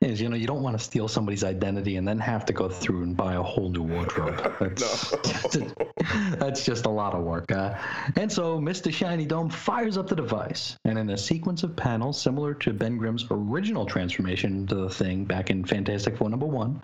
Is you know you don't want to steal somebody's identity and then have to go through and buy a whole new wardrobe. <laughs> That's, <laughs> that's just a lot of work. Uh, and so Mr. Shiny Dome fires up the device, and in a sequence of panels similar to Ben Grimm's original transformation into the thing back in Fantastic Four number one,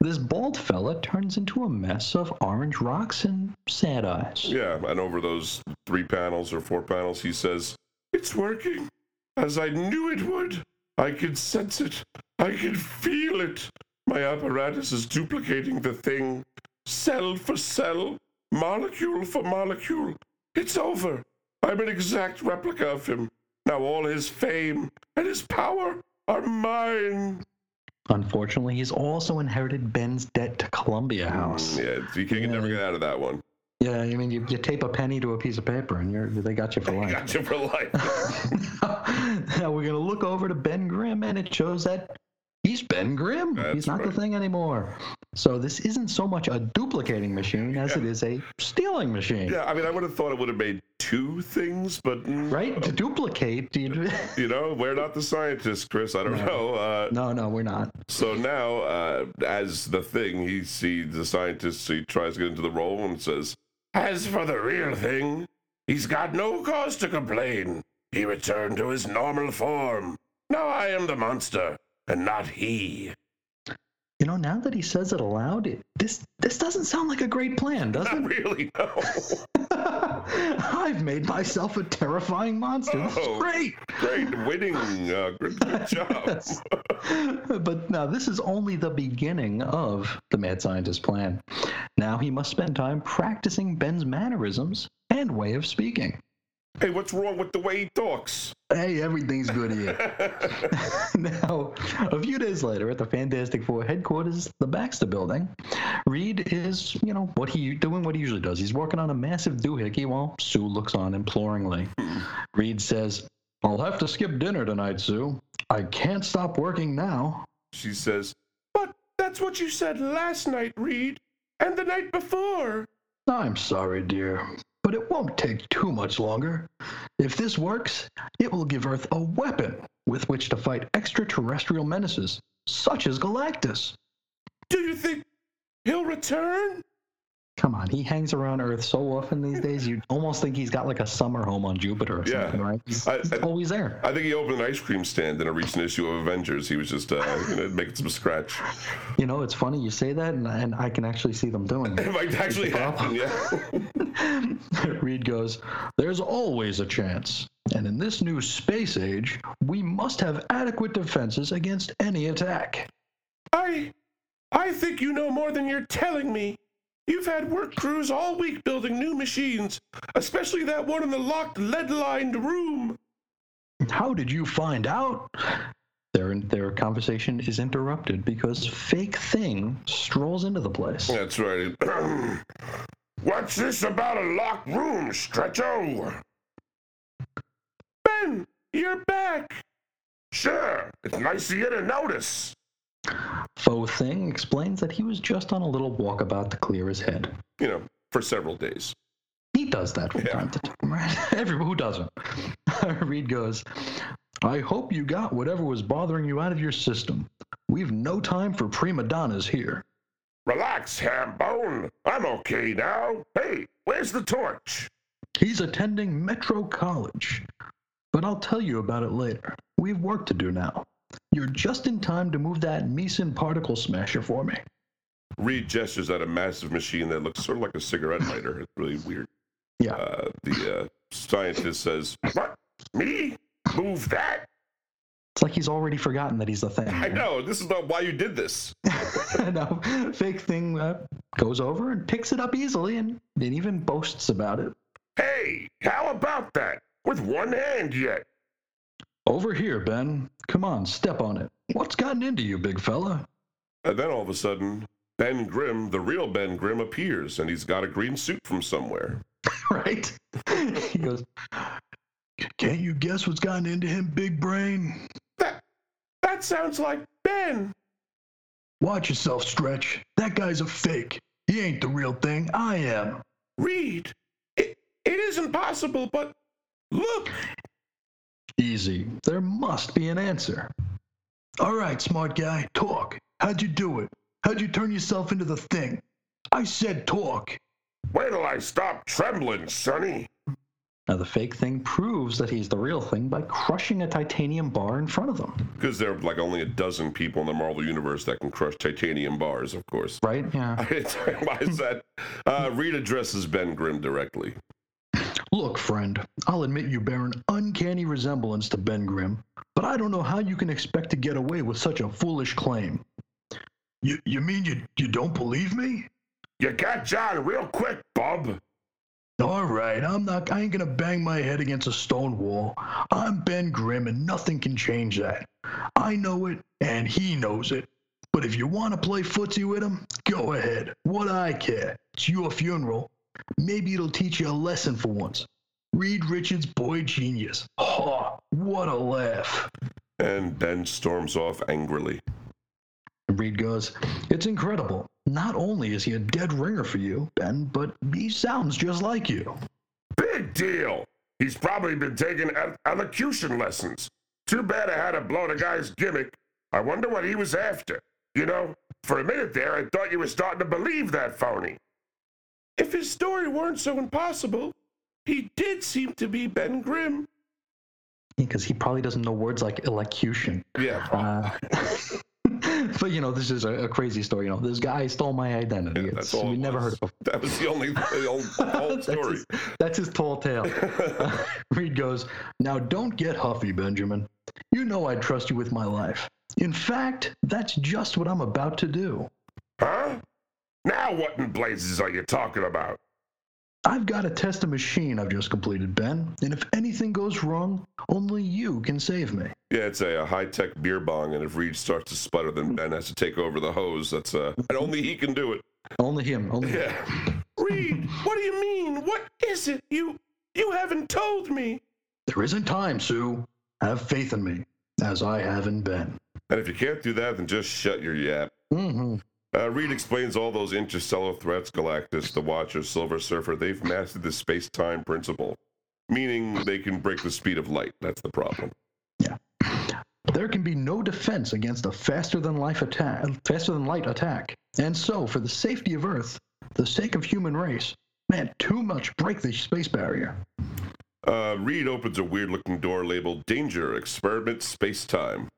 this bald fella turns into a mess of orange rocks and sad eyes. Yeah, and over those three panels or four panels, he says, It's working. As I knew it would. I can sense it. I can feel it. My apparatus is duplicating the thing, cell for cell, molecule for molecule. It's over. I'm an exact replica of him. Now all his fame and his power are mine. Unfortunately, he's also inherited Ben's debt to Columbia House. Yeah, you can never get out of that one. Yeah, I mean, you, you tape a penny to a piece of paper, and you're they got you for life. Got you for life. <laughs> now we're gonna look over to Ben Grimm, and it shows that he's Ben Grimm. That's he's not right. the thing anymore. So this isn't so much a duplicating machine as it is a stealing machine. yeah, I mean, I would have thought it would have made two things, but Right? To duplicate, you, <laughs> you know, we're not the scientists, Chris. I don't know. Uh, no, no, we're not. so now, uh, as the thing, he sees the scientist. He tries to get into the role and says, "As for the real thing, he's got no cause to complain. He returned to his normal form. Now I am the monster, and not he." You know, now that he says it aloud, it, this this doesn't sound like a great plan, does Not it? really. No. <laughs> <laughs> I've made myself a terrifying monster. Oh. great. Great winning. <laughs> Uh, good, good job. Yes. <laughs> but now this is only the beginning of the mad scientist's plan. Now he must spend time practicing Ben's mannerisms and way of speaking. Hey, what's wrong with the way he talks? Hey, everything's good here. <laughs> <laughs> now, a few days later, at the Fantastic Four headquarters, the Baxter Building, Reed is, you know, what he doing what he usually does. He's working on a massive doohickey while Sue looks on imploringly. Reed says, "I'll have to skip dinner tonight, Sue. I can't stop working now." She says, But that's what you said last night, Reed, and the night before. I'm sorry, dear, but it won't take too much longer. If this works, it will give Earth a weapon with which to fight extraterrestrial menaces, such as Galactus. Do you think he'll return? Come on, he hangs around Earth so often these days, you almost think he's got like a summer home on Jupiter or Yeah. something, right? He's, I- he's I- always there. I think he opened an ice cream stand in a recent issue of Avengers. He was just uh, you know, making some scratch. You know, it's funny you say that, and, and I can actually see them doing It <laughs> it. might actually happen, yeah. <laughs> <laughs> Reed goes, There's always a chance. And in this new space age, we must have adequate defenses against any attack. I, I think you know more than you're telling me. You've had work crews all week building new machines, especially that one in the locked, lead-lined room. How did you find out? Their, their conversation is interrupted because Fake Thing strolls into the place. That's right. <clears throat> What's this about a locked room, Stretcho? Ben, you're back. Sure, it's nice of you to notice. Faux Thing explains that he was just on a little walkabout to clear his head. You know, for several days. He does that from Yeah. time to time, right? <laughs> Everyone who doesn't. <laughs> Reed goes, I hope you got whatever was bothering you out of your system. We've no time for prima donnas here. Relax, Hambone. I'm okay now. Hey, where's the torch? He's attending Metro College. But I'll tell you about it later. We've work to do now. You're just in time to move that Meson particle smasher for me. Reed gestures at a massive machine that looks sort of like a cigarette lighter. It's really weird. Yeah. Uh, the uh, scientist says, What? Me? Move that? It's like he's already forgotten that he's the thing. I know. This is not why you did this. <laughs> no, fake thing uh, goes over and picks it up easily and it even boasts about it. Hey, how about that? With one hand yet. Over here, Ben. Come on, step on it. What's gotten into you, big fella? And then all of a sudden, Ben Grimm, the real Ben Grimm, appears and he's got a green suit from somewhere. <laughs> right? he goes, Can't you guess what's gotten into him, big brain? That, sounds like Ben. Watch yourself, Stretch. That guy's a fake. He ain't the real thing. I am. Reed, it, it isn't possible, but look. Easy. There must be an answer. All right, smart guy, talk. How'd you do it? How'd you turn yourself into the thing? I said talk. Wait till I stop trembling, Sonny. Now, the fake thing proves that he's the real thing by crushing a titanium bar in front of them. Because there are like only a dozen people in the Marvel Universe that can crush titanium bars, of course. Right? Yeah. <laughs> Why is that? Uh, Reed addresses Ben Grimm directly. Look, friend, I'll admit you bear an uncanny resemblance to Ben Grimm, but I don't know how you can expect to get away with such a foolish claim. You, you mean you, you don't believe me? You got John real quick, bub. All right, I'm not. I ain't gonna bang my head against a stone wall. I'm Ben Grimm, and nothing can change that. I know it, and he knows it. But if you want to play footsie with him, go ahead. What I care. It's your funeral. Maybe it'll teach you a lesson for once. Reed Richards, boy genius. Ha! What a laugh. And Ben storms off angrily. Reed goes, It's incredible. Not only is he a dead ringer for you, Ben, but he sounds just like you. Big deal. He's probably been taking elocution lessons. Too bad I had to blow the guy's gimmick. I wonder what he was after. You know, for a minute there, I thought you were starting to believe that phony. If his story weren't so impossible, he did seem to be Ben Grimm. Because he probably doesn't know words like elocution. Yeah. Uh, <laughs> <laughs> but you know, this is a, a crazy story. You know, this guy stole my identity. Yeah, that's all. we never heard of. before. That was the only, the <laughs> whole, whole That's story. his, that's his tall tale. Uh, <laughs> Reed goes, Now don't get huffy, Benjamin. You know I'd trust you with my life. In fact, that's just what I'm about to do. Huh? Now what in blazes are you talking about? I've got to test a machine I've just completed, Ben, and if anything goes wrong, only you can save me. Yeah, it's a, a high-tech beer bong, and if Reed starts to sputter, then Ben has to take over the hose. That's uh, and only he can do it. Only him. Only him. Yeah. Reed, what do you mean? What is it? You you haven't told me. There isn't time, Sue. Have faith in me, as I have in Ben. And if you can't do that, then just shut your yap. hmm Uh, Reed explains all those interstellar threats Galactus, the Watcher, Silver Surfer, they've mastered the space time principle, meaning they can break the speed of light. That's the problem. Yeah. There can be no defense against a faster than life attack, faster than light attack. And so, for the safety of Earth, the sake of human race, man, too much break the space barrier. Uh, Reed opens a weird looking door labeled Danger, Experiment Space Time.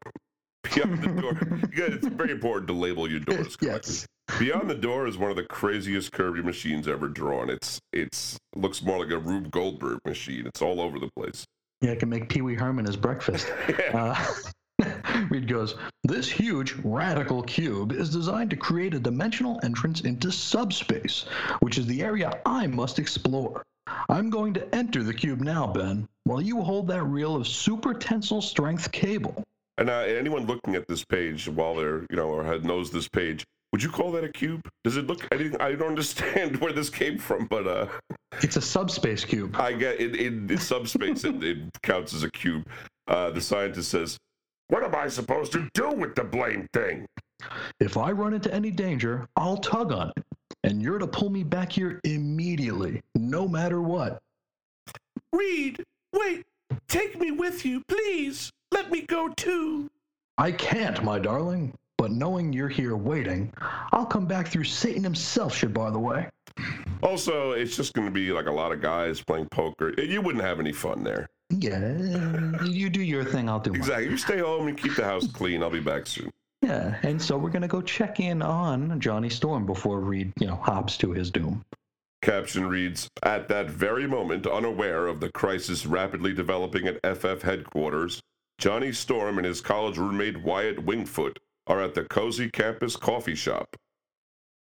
<laughs> Beyond the door, yeah, it's very important to label your doors <laughs> correctly. Yes. Beyond the door is one of the craziest Kirby machines ever drawn. It's it's looks more like a Rube Goldberg machine. It's all over the place. Yeah, I can make Pee Wee Herman his breakfast. <laughs> Uh, Reed goes, This huge radical cube is designed to create a dimensional entrance into subspace, which is the area I must explore. I'm going to enter the cube now, Ben, while you hold that reel of super tensile strength cable. And uh, anyone looking at this page while they're you know or had knows this page, would you call that a cube? Does it look? I didn't. I don't understand <laughs> where this came from, but uh, It's a subspace cube. I get in in, in subspace it, it counts as a cube. Uh, the scientist says, "What am I supposed to do with the blame thing?" If I run into any danger, I'll tug on it, and you're to pull me back here immediately, no matter what. Reed, wait, take me with you, please. Let me go too. I can't, my darling. But knowing you're here waiting, I'll come back through Satan himself should bar the way. Also, it's just going to be like a lot of guys playing poker. You wouldn't have any fun there. Yeah, you do your thing, I'll do mine. Exactly. You stay home and keep the house clean. I'll be back soon. Yeah, and so we're gonna go check in on Johnny Storm before Reed, you know, hops to his doom. Caption reads At that very moment, unaware of the crisis rapidly developing at FF headquarters, Johnny Storm and his college roommate Wyatt Wingfoot are at the Cozy Campus Coffee Shop.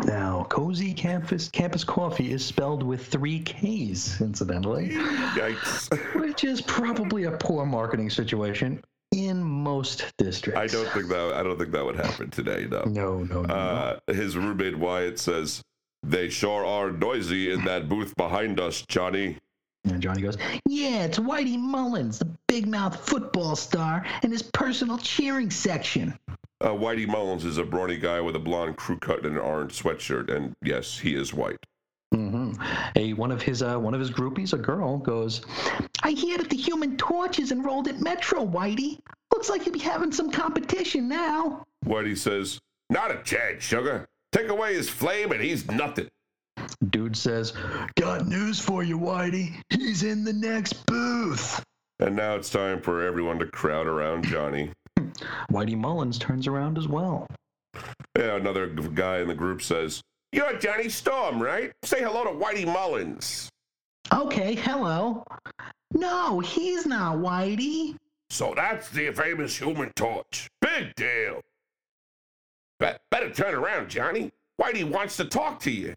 Now, cozy campus campus coffee is spelled with three K's, incidentally, Yikes. <laughs> which is probably a poor marketing situation in most districts. I don't think that I don't think that would happen today, no. No, no, no. no. Uh, his roommate Wyatt says, They sure are noisy in that booth behind us, Johnny. And Johnny goes, Yeah, it's Whitey Mullins, the big mouth football star, and his personal cheering section. Uh, Whitey Mullins is a brawny guy with a blonde crew cut and an orange sweatshirt, and yes, he is white. Mm-hmm. A one of his uh, one of his groupies, a girl, goes, I hear that the Human Torch is enrolled at Metro, Whitey. Looks like you'll be having some competition now. Whitey says, Not a chance, sugar. Take away his flame and he's nothing. Dude says, Got news for you, Whitey. He's in the next booth. And now it's time for everyone to crowd around Johnny. <clears throat> Whitey Mullins turns around as well. Yeah, another guy in the group says, You're Johnny Storm, right? Say hello to Whitey Mullins. Okay, hello. No, he's not Whitey. So that's the famous human torch. Big deal. Be- better turn around, Johnny. Whitey wants to talk to you.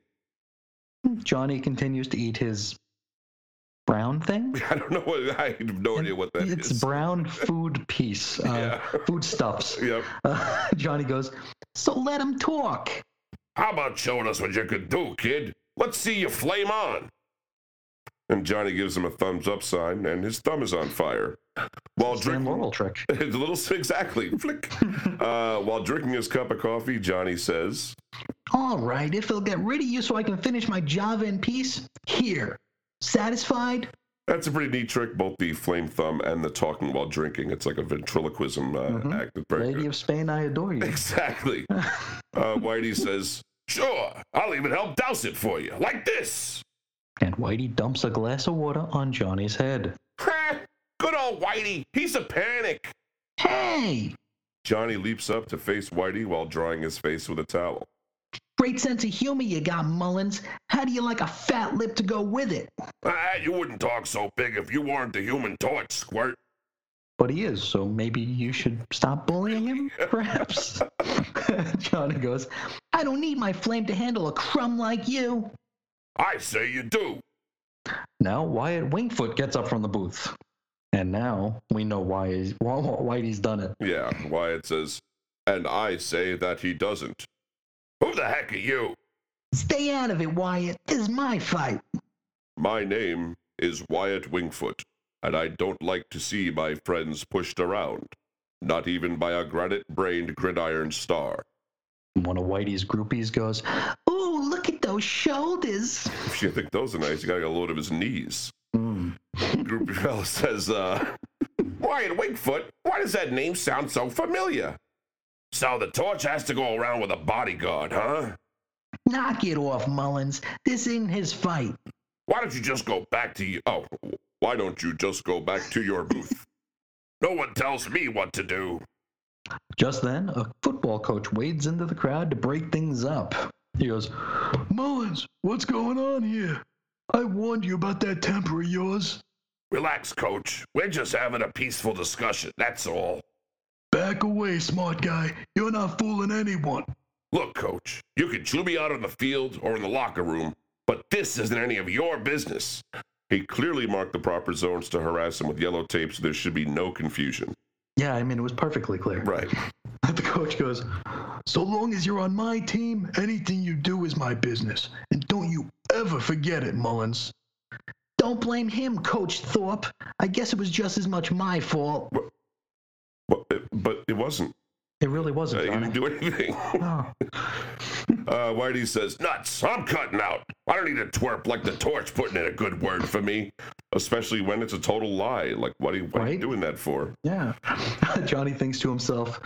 Johnny continues to eat his brown thing. <laughs> I don't know what, I have no idea what that is. it's brown <laughs> food piece, uh, Yeah. food stuffs. <laughs> Yep. Uh, Johnny goes, so let him talk. How about showing us what you can do, kid? Let's see you flame on. And Johnny gives him a thumbs up sign, and his thumb is on fire. While drinking, Laurel trick. It's a <laughs> little exactly flick. <laughs> Uh, while drinking his cup of coffee, Johnny says, All right, if they'll get rid of you so I can finish my Java in peace, here. Satisfied? "That's a pretty neat trick, both the flame thumb and the talking while drinking. It's like a ventriloquism uh, Mhm. act. Lady of Spain, I adore you. <laughs> Exactly. uh, Whitey says, "Sure, I'll even help douse it for you, like this." And Whitey dumps a glass of water on Johnny's head. Ha! Good old Whitey. He's a panic. Hey! Johnny leaps up to face Whitey while drying his face with a towel. Great sense of humor you got, Mullins. How do you like a fat lip to go with it? Ah, you wouldn't talk so big if you weren't the human torch, Squirt. But he is, so maybe you should stop bullying him, <laughs> perhaps? <laughs> Johnny goes, I don't need my flame to handle a crumb like you. I say you do. Now Wyatt Wingfoot gets up from the booth. And now we know why, <laughs> he's, why Whitey's done it. Yeah, Wyatt says, and I say that he doesn't. Who the heck are you? Stay out of it, Wyatt. This is my fight. My name is Wyatt Wingfoot, and I don't like to see my friends pushed around, not even by a granite brained gridiron star. One of Whitey's groupies goes, Ooh, look at those shoulders. If you think those are nice, you gotta get a load of his knees. Groupie fella <laughs> says, uh, Wyatt Wakefoot, why does that name sound so familiar? So the torch has to go around with a bodyguard, huh? Knock it off, Mullins. This ain't his fight. Why don't you just go back to you? Oh, why don't you just go back to your booth? No one tells me what to do. Just then, a football coach wades into the crowd to break things up. He goes, Mullins, what's going on here? I warned you about that temper of yours. Relax, coach. We're just having a peaceful discussion, that's all. Back away, smart guy. You're not fooling anyone. Look, coach, you can chew me out on the field or in the locker room, but this isn't any of your business. He clearly marked the proper zones to harass him with yellow tape so there should be no confusion. Yeah, I mean, it was perfectly clear. Right. <laughs> The coach goes, So long as you're on my team, anything you do is my business. And don't you ever forget it, Mullins. Don't blame him, Coach Thorpe. I guess it was just as much my fault. But it, but it wasn't. It really Uh, wasn't, Johnny. didn't do anything. Oh. <laughs> Uh, Whitey says, Nuts, I'm cutting out. I don't need a twerp like the torch putting in a good word for me, especially when it's a total lie. Like, what are you, what are you doing that for? Yeah. <laughs> Johnny thinks to himself,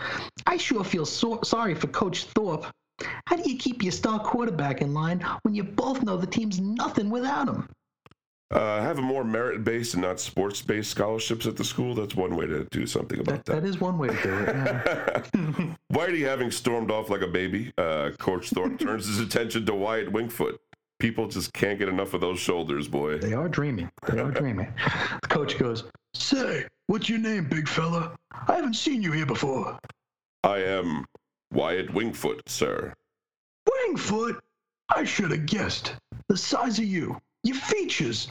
I sure feel so- sorry for Coach Thorpe. How do you keep your star quarterback in line when you both know the team's nothing without him? Uh, have a more merit based and not sports based scholarships at the school. That's one way to do something about That, that. that is one way to do it. yeah. <laughs> Whitey having stormed off like a baby, uh, Coach Thorpe <laughs> turns his attention to Wyatt Wingfoot. People just can't get enough of those shoulders, boy. They are dreaming. They are dreaming. The coach goes, Say, what's your name, big fella? I haven't seen you here before. I am Wyatt Wingfoot, sir. Wingfoot? I should have guessed. The size of you, your features.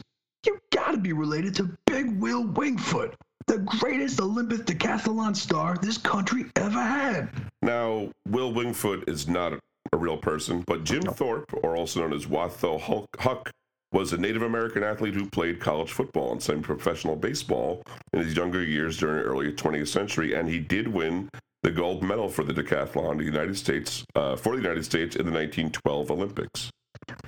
Gotta be related to Big Will Wingfoot, the greatest Olympic decathlon star this country ever had. Now, Will Wingfoot is not a real person, but Jim Thorpe, or also known as Watho Hulk, Huck, was a Native American athlete who played college football and some professional baseball in his younger years during the early 20th century, and he did win the gold medal for the decathlon, the United States, uh, for the United States in the 1912 Olympics.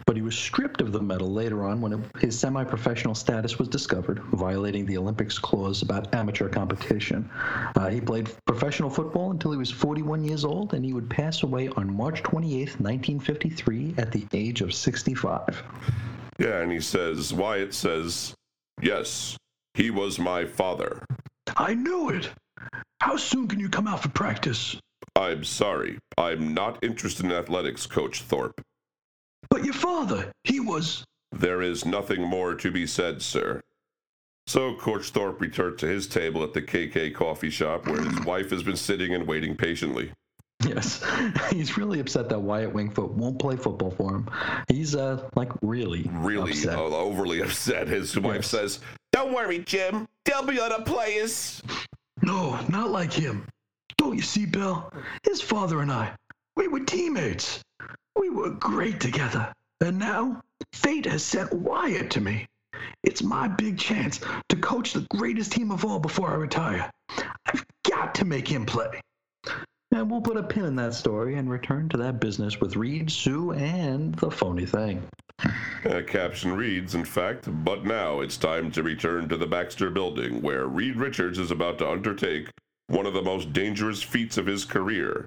But he was stripped of the medal later on when his semi professional status was discovered, violating the Olympics clause about amateur competition. Uh, he played professional football until he was 41 years old, and he would pass away on March 28, 1953, at the age of 65. Yeah, and he says, Wyatt says, yes, he was my father. I knew it! How soon can you come out for practice? I'm sorry, I'm not interested in athletics, Coach Thorpe. But your father, he was. There is nothing more to be said, sir. So Coach Thorpe returned to his table at the KK coffee shop where his <clears throat> wife has been sitting and waiting patiently. Yes, <laughs> he's really upset that Wyatt Wingfoot won't play football for him. He's uh like really, Really upset. uh, overly <laughs> upset. His wife Yes. says, Don't worry, Jim. There'll be other players. No, not like him. Don't you see, Bill? His father and I, we were teammates. We were great together. And now, fate has sent Wyatt to me. It's my big chance to coach the greatest team of all before I retire. I've got to make him play. And we'll put a pin in that story and return to that business with Reed, Sue, and the phony thing. Uh, caption reads, in fact, but now it's time to return to the Baxter building where Reed Richards is about to undertake one of the most dangerous feats of his career.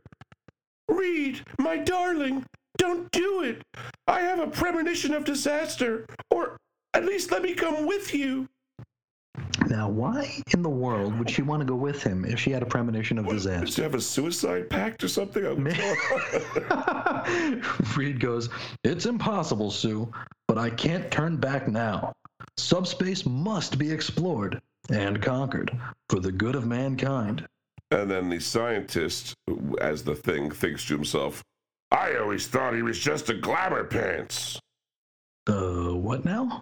Reed, my darling, don't do it. I have a premonition of disaster, or at least let me come with you. Now, why in the world would she want to go with him if she had a premonition of Does disaster? she have a suicide pact or something? <laughs> Reed goes, It's impossible, Sue, but I can't turn back now. Subspace must be explored and conquered for the good of mankind. and then the scientist, as the thing, thinks to himself, I always thought he was just a glamour pants. Uh, what now?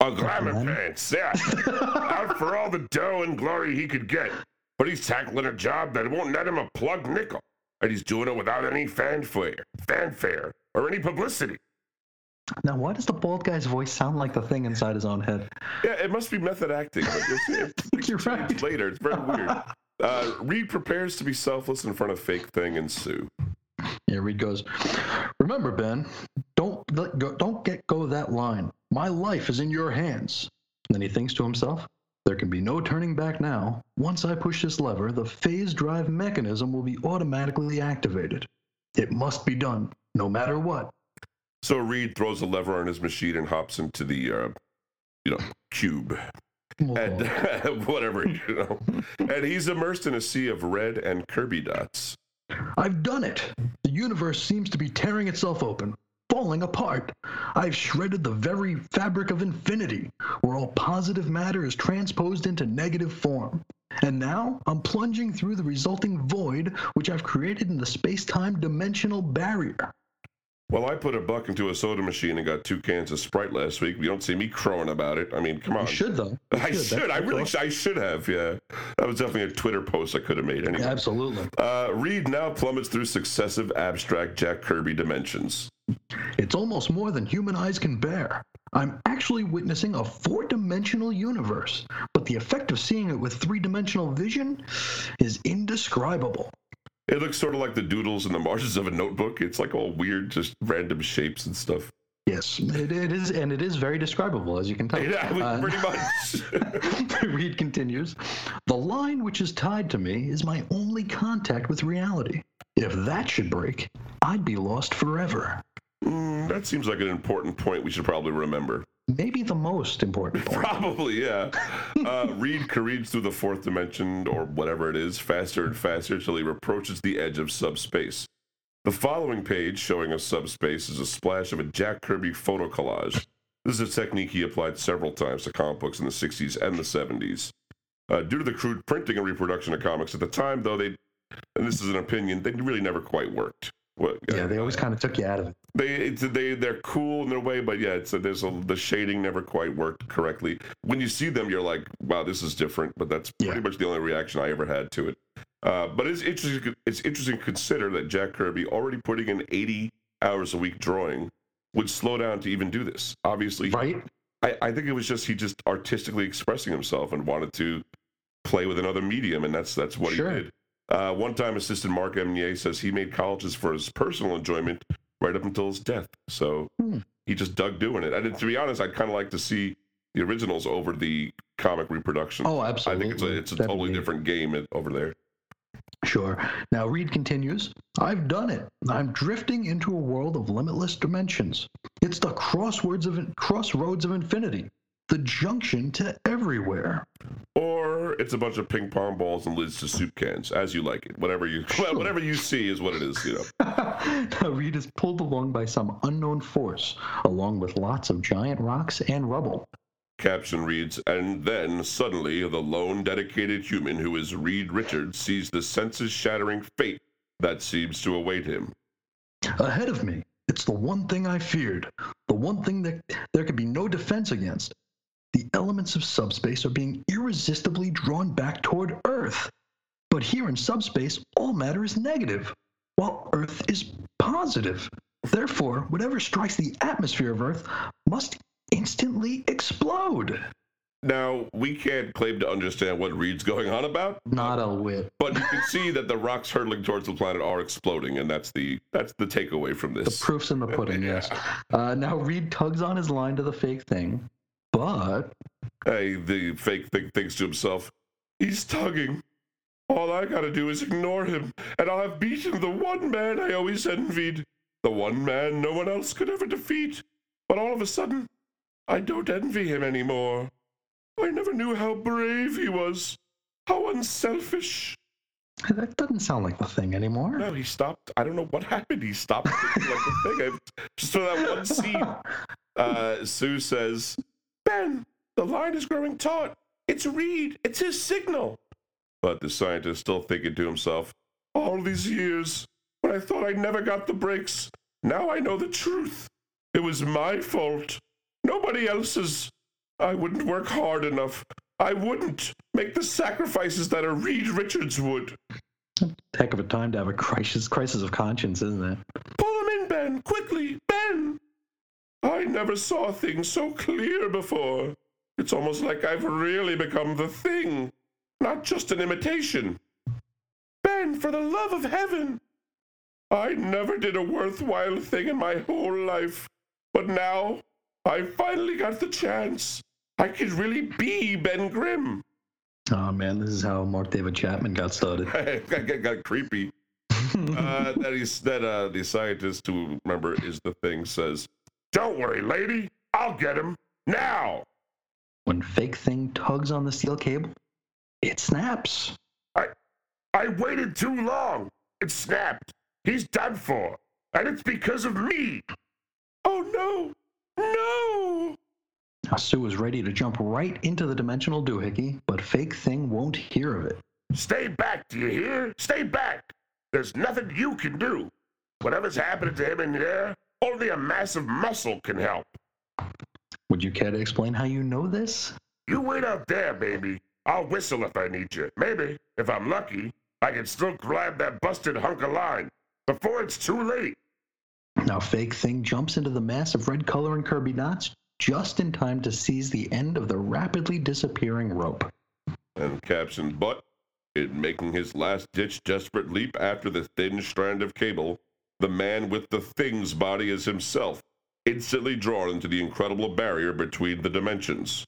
A glamour glamour? pants, yeah. <laughs> Out for all the dough and glory he could get. But he's tackling a job that won't net him a plug nickel. And he's doing it without any fanfare, fanfare, or any publicity. Now, why does the bald guy's voice sound like the thing inside his own head? Yeah, it must be method acting. But it's, <laughs> it's You're right. later. It's very weird. <laughs> Uh, Reed prepares to be selfless in front of fake thing and Sue. Yeah, Reed goes, Remember, Ben, don't let go, don't get go of that line. My life is in your hands. And then he thinks to himself, There can be no turning back now. Once I push this lever, the phase drive mechanism will be automatically activated. It must be done, no matter what. So Reed throws a lever on his machine and hops into the, uh, you know, cube. And <laughs> whatever, you know. And he's immersed in a sea of red and Kirby dots. I've done it. The universe seems to be tearing itself open, falling apart. I've shredded the very fabric of infinity, where all positive matter is transposed into negative form. And now I'm plunging through the resulting void, which I've created in the space time dimensional barrier. Well, I put a buck into a soda machine and got two cans of Sprite last week. You don't see me crowing about it. I mean, come on. You should, though. You <laughs> I should. I really, I should have. Yeah, that was definitely a Twitter post I could have made. Anyway. Absolutely. Uh, Reed now plummets through successive abstract Jack Kirby dimensions. It's almost more than human eyes can bear. I'm actually witnessing a four dimensional universe, but the effect of seeing it with three dimensional vision is indescribable. It looks sort of like the doodles in the margins of a notebook. It's like all weird, just random shapes and stuff. Yes, it, it is, and it is very describable, as you can tell. Yeah, <laughs> Uh, pretty much. <laughs> Reed continues The line which is tied to me is my only contact with reality. If that should break, I'd be lost forever. Mm, that seems like an important point we should probably remember. Maybe the most important point. Probably, yeah. Uh, <laughs> Reed careens through the fourth dimension, or whatever it is, faster and faster till he approaches the edge of subspace. The following page showing us subspace is a splash of a Jack Kirby photo collage. This is a technique he applied several times to comic books in the 60s and the 70s. Uh, due to the crude printing and reproduction of comics at the time, though, they, and this is an opinion, they really never quite worked. What, Yeah, they always kind of took you out of it. They it's, they they're cool in their way, but yeah, it's a, there's a, the shading never quite worked correctly. When you see them, you're like, wow, this is different. But that's pretty much the only reaction I ever had to it. Uh, but it's interesting. It's interesting to consider that Jack Kirby already putting in 80 hours a week drawing would slow down to even do this. Obviously, Right? I, I think it was just he just artistically expressing himself and wanted to play with another medium, and that's that's what Sure. he did. Uh, one time, assistant Mark Evanier says he made collages for his personal enjoyment right up until his death. So Hmm. he just dug doing it. And to be honest, I'd kind of like to see the originals over the comic reproduction. Oh, absolutely. I think it's a it's a totally different game over there. Sure. Now, Reed continues I've done it. I'm drifting into a world of limitless dimensions. It's the crosswords of crossroads of infinity, the junction to everywhere. Or it's a bunch of ping pong balls and lids to soup cans, as you like it. Whatever you <laughs> whatever you see is what it is. You know. <laughs> now, Reed is pulled along by some unknown force, along with lots of giant rocks and rubble. Caption reads, and then suddenly the lone dedicated human who is Reed Richards sees the senses shattering fate that seems to await him. Ahead of me, it's the one thing I feared, the one thing that there could be no defense against. The elements of subspace are being irresistibly drawn back toward Earth. But here in subspace, all matter is negative, while Earth is positive. Therefore, whatever strikes the atmosphere of Earth must instantly explode. Now, we can't claim to understand what Reed's going on about, Not a whit. but you can see that the rocks hurtling towards the planet are exploding, and that's the that's the takeaway from this. The proof's in the pudding, yes. <laughs> Uh, now Reed tugs on his line to the fake thing, but Hey, the fake thing thinks to himself, he's tugging. All I gotta do is ignore him, and I'll have beaten the one man I always envied. The one man no one else could ever defeat. But all of a sudden, I don't envy him anymore. I never knew how brave he was. How unselfish. that doesn't sound like the thing anymore. No, he stopped. I don't know what happened. He stopped like the thing. I, just for that one scene. <laughs> Uh, Sue says, Ben, the line is growing taut. It's Reed. It's his signal. But the scientist still thinking to himself, all these years, when I thought I'd never got the breaks, now I know the truth. It was my fault. Nobody else's. I wouldn't work hard enough. I wouldn't make the sacrifices that a Reed Richards would. Heck of a time to have a crisis crisis of conscience, isn't it? Pull him in, Ben! Quickly! Ben! I never saw things so clear before. It's almost like I've really become the thing, not just an imitation. Ben, for the love of heaven! I never did a worthwhile thing in my whole life, but now I finally got the chance. I could really be Ben Grimm. Oh man, this is how Mark David Chapman got started. <laughs> got, got, got creepy. <laughs> uh, that he's that uh, the scientist who remember is the thing says, "Don't worry, lady, I'll get him now." When fake thing tugs on the steel cable, it snaps. I I waited too long. It snapped. He's done for, and it's because of me. Oh no, no! Now, Sue is ready to jump right into the dimensional doohickey, but fake thing won't hear of it. Stay back, do you hear? Stay back. There's nothing you can do. Whatever's happening to him in there, only a massive muscle can help. Would you care to explain how you know this? You wait out there, baby. I'll whistle if I need you. Maybe, if I'm lucky, I can still grab that busted hunk of line before it's too late. Now, Fake Thing jumps into the mass of red color and Kirby knots just in time to seize the end of the rapidly disappearing rope. And captioned, but in making his last ditch desperate leap after the thin strand of cable, the man with the thing's body is himself, instantly drawn into the incredible barrier between the dimensions.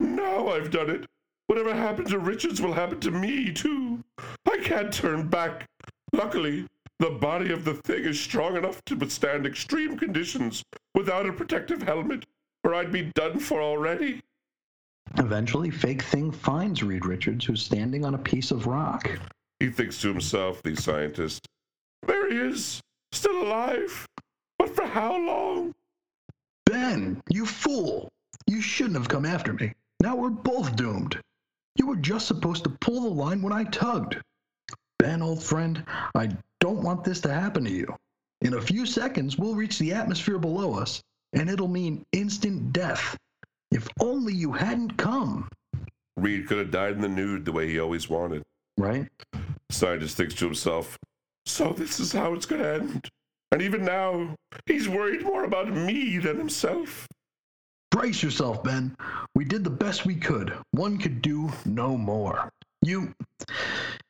Now I've done it. Whatever happened to Richards will happen to me, too. I can't turn back. Luckily, the body of the thing is strong enough to withstand extreme conditions without a protective helmet, or I'd be done for already. Eventually, Fake Thing finds Reed Richards, who's standing on a piece of rock. He thinks to himself, the scientist, there he is, still alive. But for how long? Ben, you fool! You shouldn't have come after me. Now we're both doomed. You were just supposed to pull the line when I tugged. Ben, old friend, I don't want this to happen to you. In a few seconds, we'll reach the atmosphere below us, and it'll mean instant death. If only you hadn't come. Reed could have died in the nude the way he always wanted. Right? Scientist thinks to himself, so this is how it's going to end. And even now, he's worried more about me than himself. Brace yourself, Ben. We did the best we could. One could do no more. You.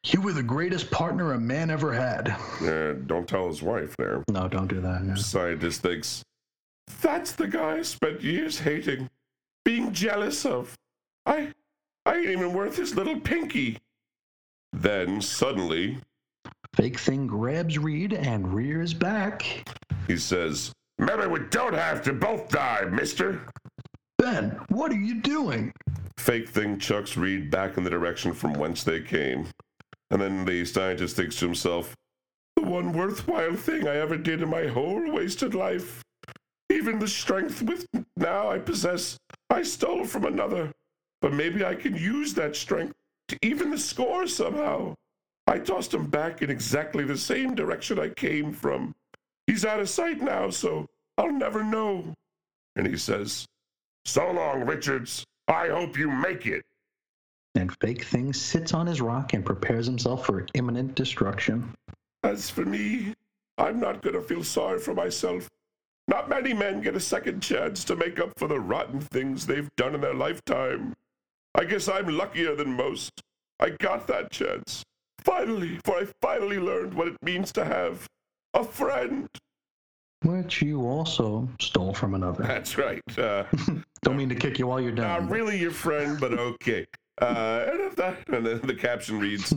You were the greatest partner a man ever had. Uh, don't tell his wife there. No, don't do that. no. Scientist thinks, that's the guy I spent years hating, being jealous of. I, I ain't even worth his little pinky. Then suddenly, Fake Thing grabs Reed and rears back. he says, Maybe we don't have to both die, mister. Ben, what are you doing? Fake thing chucks Reed back in the direction from whence they came. And then the scientist thinks to himself, the one worthwhile thing I ever did in my whole wasted life. Even the strength with now I possess, I stole from another. But maybe I can use that strength to even the score somehow. I tossed him back in exactly the same direction I came from. He's out of sight now, so I'll never know. And he says, So long, Richards. I hope you make it. And Fake Thing sits on his rock and prepares himself for imminent destruction. As for me, I'm not going to feel sorry for myself. Not many men get a second chance to make up for the rotten things they've done in their lifetime. I guess I'm luckier than most. I got that chance. Finally, for I finally learned what it means to have a friend. Which you also stole from another. That's right. Uh, <laughs> Don't mean to kick you while you're down. not really your friend, but okay. Uh, and, that, and then the caption reads,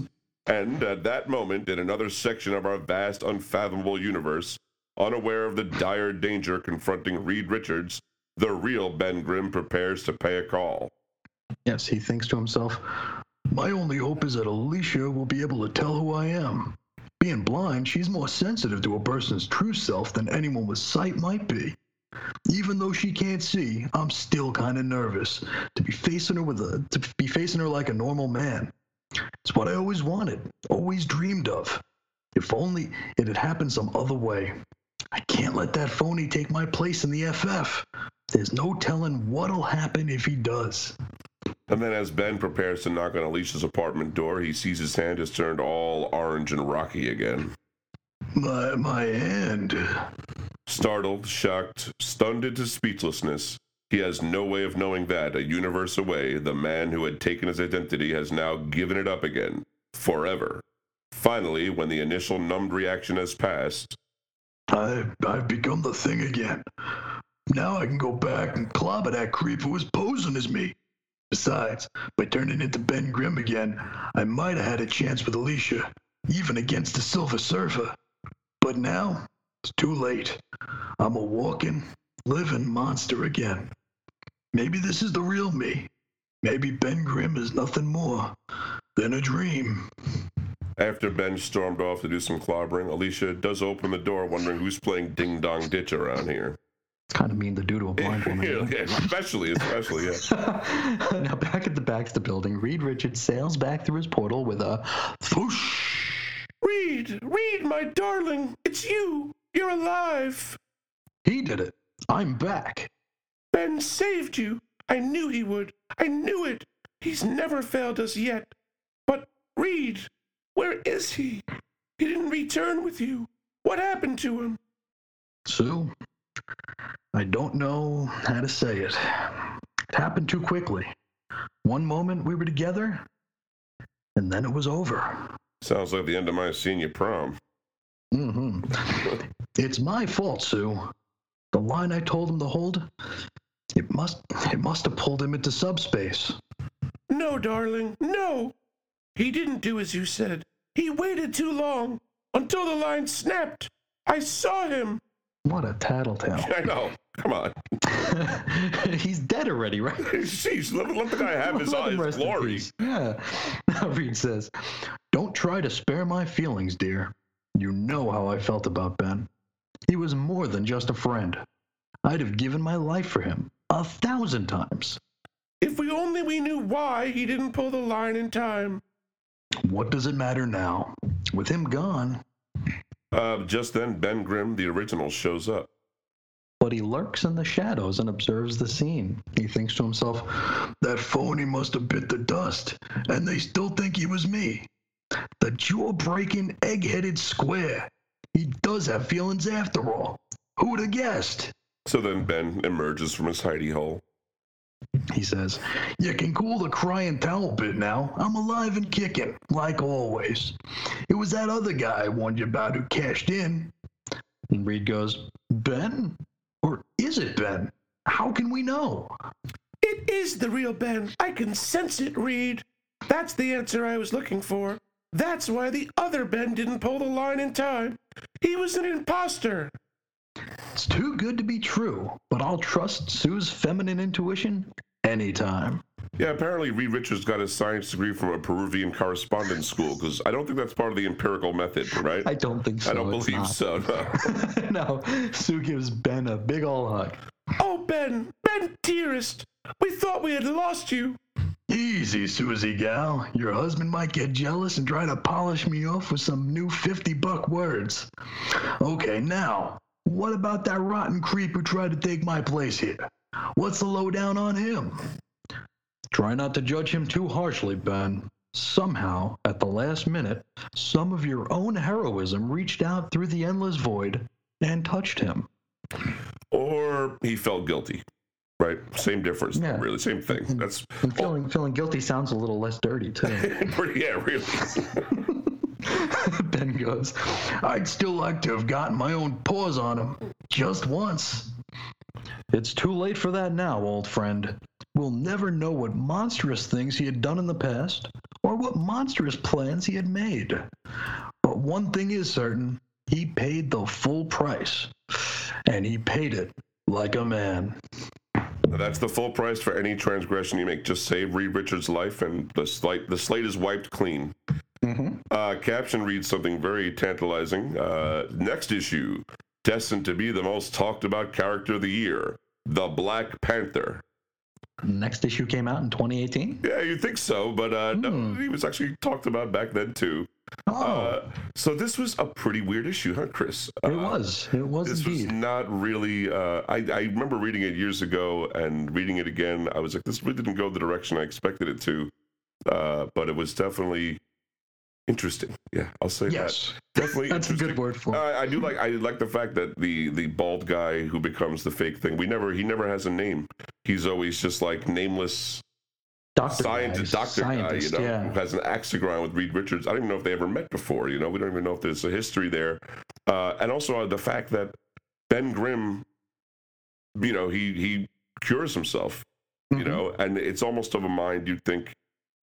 and at that moment, in another section of our vast, unfathomable universe, unaware of the dire danger confronting Reed Richards, the real Ben Grimm prepares to pay a call. Yes, he thinks to himself, My only hope is that Alicia will be able to tell who I am. Being blind, she's more sensitive to a person's true self than anyone with sight might be. Even though she can't see, I'm still kind of nervous to be facing her with a to be facing her like a normal man. It's what I always wanted, always dreamed of. If only it had happened some other way. I can't let that phony take my place in the FF. There's no telling what'll happen if he does. And then, as Ben prepares to knock on Alicia's apartment door, he sees his hand has turned all orange and rocky again. My my hand. Startled, shocked, stunned into speechlessness, he has no way of knowing that, a universe away, the man who had taken his identity has now given it up again. Forever. Finally, when the initial numbed reaction has passed, I, I've become the thing again. Now I can go back and clobber that creep who was posing as me. Besides, by turning into Ben Grimm again, I might have had a chance with Alicia, even against the Silver Surfer. But now, it's too late. I'm a walking, living monster again. Maybe this is the real me. Maybe Ben Grimm is nothing more than a dream. after Ben stormed off to do some clobbering, Alicia does open the door, wondering who's playing ding dong ditch around here. It's kind of mean to do to a blind woman. Yeah, isn't it? yeah, especially, especially, yeah. <laughs> now back at the Baxter building, Reed Richards sails back through his portal with a swoosh. Reed, Reed, my darling, it's you. You're alive. He did it. I'm back. Ben saved you. I knew he would. I knew it. He's never failed us yet. But Reed, where is he? He didn't return with you. What happened to him? Sue, I don't know how to say it. It happened too quickly. One moment we were together, and then it was over. Sounds like the end of my senior prom. hmm It's my fault, Sue. The line I told him to hold, it must it must have pulled him into subspace. No, darling, no. He didn't do as you said. He waited too long until the line snapped. I saw him. What a tattletale. <laughs> I know. Come on. <laughs> He's dead already, right? <laughs> Jeez, let, let the guy have his, Let his glory. Yeah. Reed says, Don't try to spare my feelings, dear. You know how I felt about Ben. He was more than just a friend. I'd have given my life for him a thousand times. If we only we knew why he didn't pull the line in time. What does it matter now? With him gone, Uh, just then, Ben Grimm, the original, shows up. but he lurks in the shadows and observes the scene. He thinks to himself, That phony must have bit the dust, and they still think he was me. The jaw breaking, egg headed square. He does have feelings after all. Who'd have guessed? So then Ben emerges from his hidey hole. He says, You can cool the crying towel bit now. I'm alive and kicking, like always. It was that other guy I warned you about who cashed in. and Reed goes, Ben? Or is it Ben? How can we know? It is the real Ben. I can sense it, Reed. That's the answer I was looking for. That's why the other Ben didn't pull the line in time. He was an imposter. It's too good to be true, but I'll trust Sue's feminine intuition anytime. Yeah, apparently Reed Richards got his science degree from a Peruvian correspondence school because I don't think that's part of the empirical method, right? I don't think so. I don't believe not. so. No. <laughs> <laughs> no, Sue gives Ben a big ol' hug. oh, Ben, Ben, dearest, we thought we had lost you. Easy, Susie gal. Your husband might get jealous and try to polish me off with some new 50 buck words. Okay, now, what about that rotten creep who tried to take my place here? What's the lowdown on him? Try not to judge him too harshly, Ben. Somehow, at the last minute, some of your own heroism reached out through the endless void and touched him. Or he felt guilty, right? Same difference, Yeah. really, same thing. That's And feeling feeling guilty sounds a little less dirty too. <laughs> yeah, really. <laughs> <laughs> ben goes, I'd still like to have gotten my own paws on him. Just once. It's too late for that now, old friend. We'll never know what monstrous things he had done in the past, or what monstrous plans he had made. But one thing is certain he paid the full price, and he paid it like a man. That's the full price for any transgression you make. Just save Reed Richards' life, and the slate the slate is wiped clean. Uh, caption reads something very tantalizing. Uh, next issue, destined to be the most talked about character of the year, the Black Panther. Next issue came out in 2018. Yeah, you think so, but uh, no, he was actually talked about back then too. Oh, Uh, so this was a pretty weird issue, huh, Chris? it Uh, was. It was This was indeed. not really. Uh, I, I remember reading it years ago and reading it again. I was like, this really didn't go the direction I expected it to. Uh, but it was definitely interesting. Yeah, I'll say Yes. that. Definitely That's a good word for it. Uh, I do like. I like the fact that the the bald guy who becomes the fake thing. We never. He never has a name. He's always just like nameless. Doctor scientist, guy, doctor guy, you know, yeah. who has an axe to grind with Reed Richards. I don't even know if they ever met before. You know, we don't even know if there's a history there, uh, and also uh, the fact that Ben Grimm, you know, he he cures himself, you Mhm. know, and it's almost of a mind you'd think,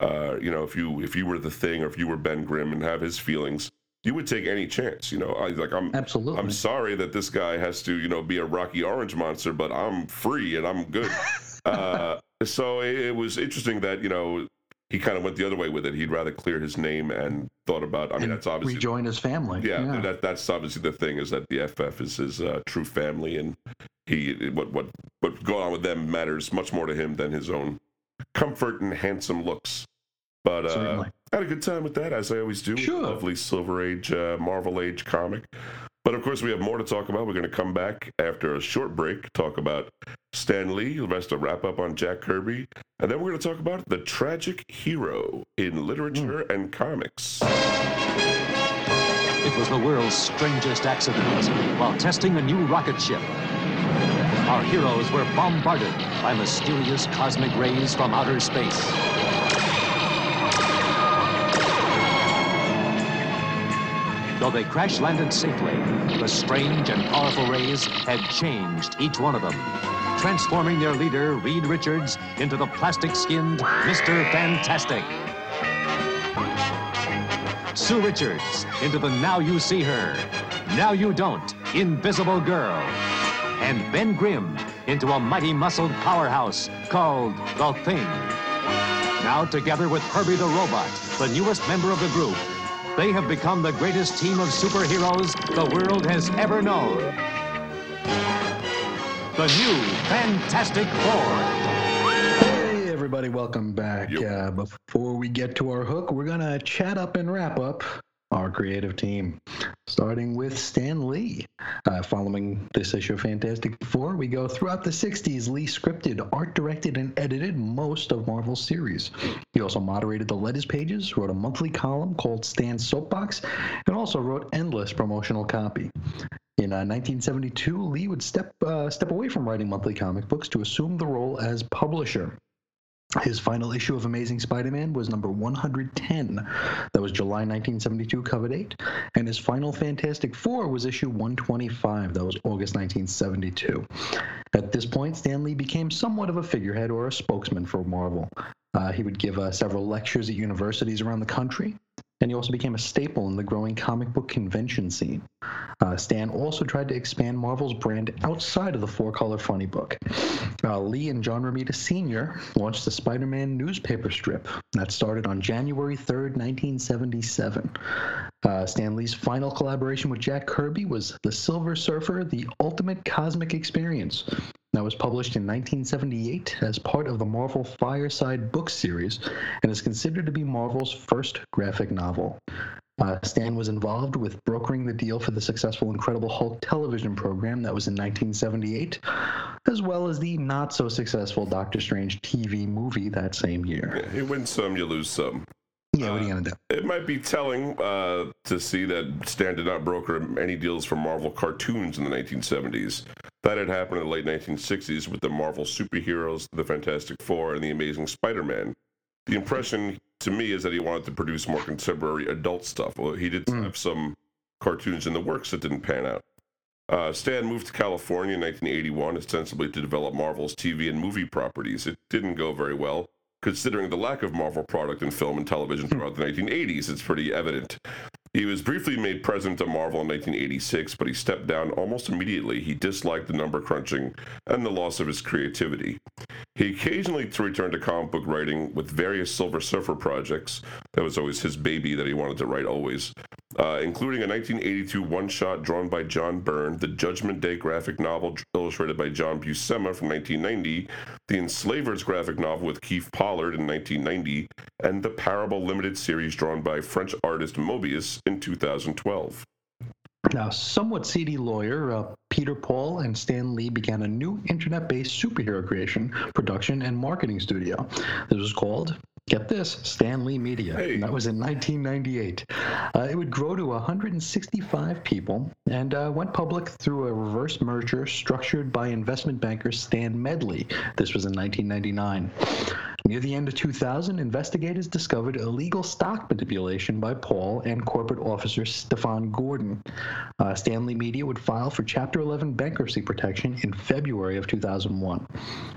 uh, you know, if you if you were the thing or if you were Ben Grimm and have his feelings, you would take any chance. You know, I, like I'm. Absolutely. I'm sorry that this guy has to, you know, be a Rocky Orange monster, but I'm free and I'm good. <laughs> uh, so it, it was interesting that you know he kind of went the other way with it. He'd rather clear his name and thought about. I mean, And that's obviously rejoin his family. yeah, That, that's obviously the thing is that the FF is his uh, true family, and he what what what going on with them matters much more to him than his own comfort and handsome looks. But uh, I had a good time with that, as I always do. Sure. Lovely Silver Age, uh, Marvel Age comic. But of course, we have more to talk about. We're going to come back after a short break, talk about Stan Lee, the rest of wrap up on Jack Kirby, and then we're going to talk about the tragic hero in literature hmm. and comics. It was the world's strangest accident while testing a new rocket ship. Our heroes were bombarded by mysterious cosmic rays from outer space. Though they crash landed safely, the strange and powerful rays had changed each one of them, transforming their leader, Reed Richards, into the plastic skinned Mr. Fantastic. Sue Richards into the Now You See Her, Now You Don't, Invisible Girl. And Ben Grimm into a mighty muscled powerhouse called The Thing. Now, together with Herbie the Robot, the newest member of the group, they have become the greatest team of superheroes the world has ever known. The new Fantastic Four. Hey, everybody, welcome back. Yo. Uh, before we get to our hook, we're going to chat up and wrap up our creative team, starting with Stan Lee. Uh, following this issue of Fantastic Four, we go throughout the 60s. Lee scripted, art directed, and edited most of Marvel's series. He also moderated the letters pages, wrote a monthly column called Stan's Soapbox, and also wrote endless promotional copy. In uh, 1972, Lee would step uh, step away from writing monthly comic books to assume the role as publisher. His final issue of Amazing Spider-Man was number 110. That was July 1972, cover date. And his final Fantastic Four was issue 125. That was August 1972. At this point, Stan Lee became somewhat of a figurehead or a spokesman for Marvel. Uh, he would give uh, several lectures at universities around the country, and he also became a staple in the growing comic book convention scene. Uh, Stan also tried to expand Marvel's brand outside of the four color funny book. Uh, Lee and John Romita Sr. launched the Spider Man newspaper strip that started on January 3rd, 1977. Uh, Stan Lee's final collaboration with Jack Kirby was The Silver Surfer The Ultimate Cosmic Experience. That was published in 1978 as part of the Marvel Fireside book series and is considered to be Marvel's first graphic novel. Uh, Stan was involved with brokering the deal for the successful Incredible Hulk television program that was in 1978, as well as the not so successful Doctor Strange TV movie that same year. You win some, you lose some. Yeah, what are you gonna do? It might be telling uh, to see that Stan did not broker any deals for Marvel cartoons in the 1970s. That had happened in the late 1960s with the Marvel superheroes, the Fantastic Four, and the Amazing Spider-Man. The impression to me is that he wanted to produce more contemporary adult stuff. Well, he did have some cartoons in the works that didn't pan out. Uh, Stan moved to California in 1981, ostensibly to develop Marvel's TV and movie properties. It didn't go very well, considering the lack of Marvel product in film and television throughout the 1980s. It's pretty evident. He was briefly made president of Marvel in 1986, but he stepped down almost immediately. He disliked the number crunching and the loss of his creativity. He occasionally returned to comic book writing with various Silver Surfer projects. That was always his baby that he wanted to write always, uh, including a 1982 one shot drawn by John Byrne, the Judgment Day graphic novel illustrated by John Buscema from 1990, the Enslavers graphic novel with Keith Pollard in 1990, and the Parable limited series drawn by French artist Moebius in 2012. Now, somewhat seedy lawyer uh, Peter Paul and Stan Lee began a new internet based superhero creation, production, and marketing studio. This was called, get this, Stan Lee Media. Hey. And that was in 1998. Uh, it would grow to 165 people and uh, went public through a reverse merger structured by investment banker Stan Medley. This was in 1999. Near the end of 2000, investigators discovered illegal stock manipulation by Paul and corporate officer Stefan Gordon. Uh, Stan Lee Media would file for Chapter 11 bankruptcy protection in February of 2001.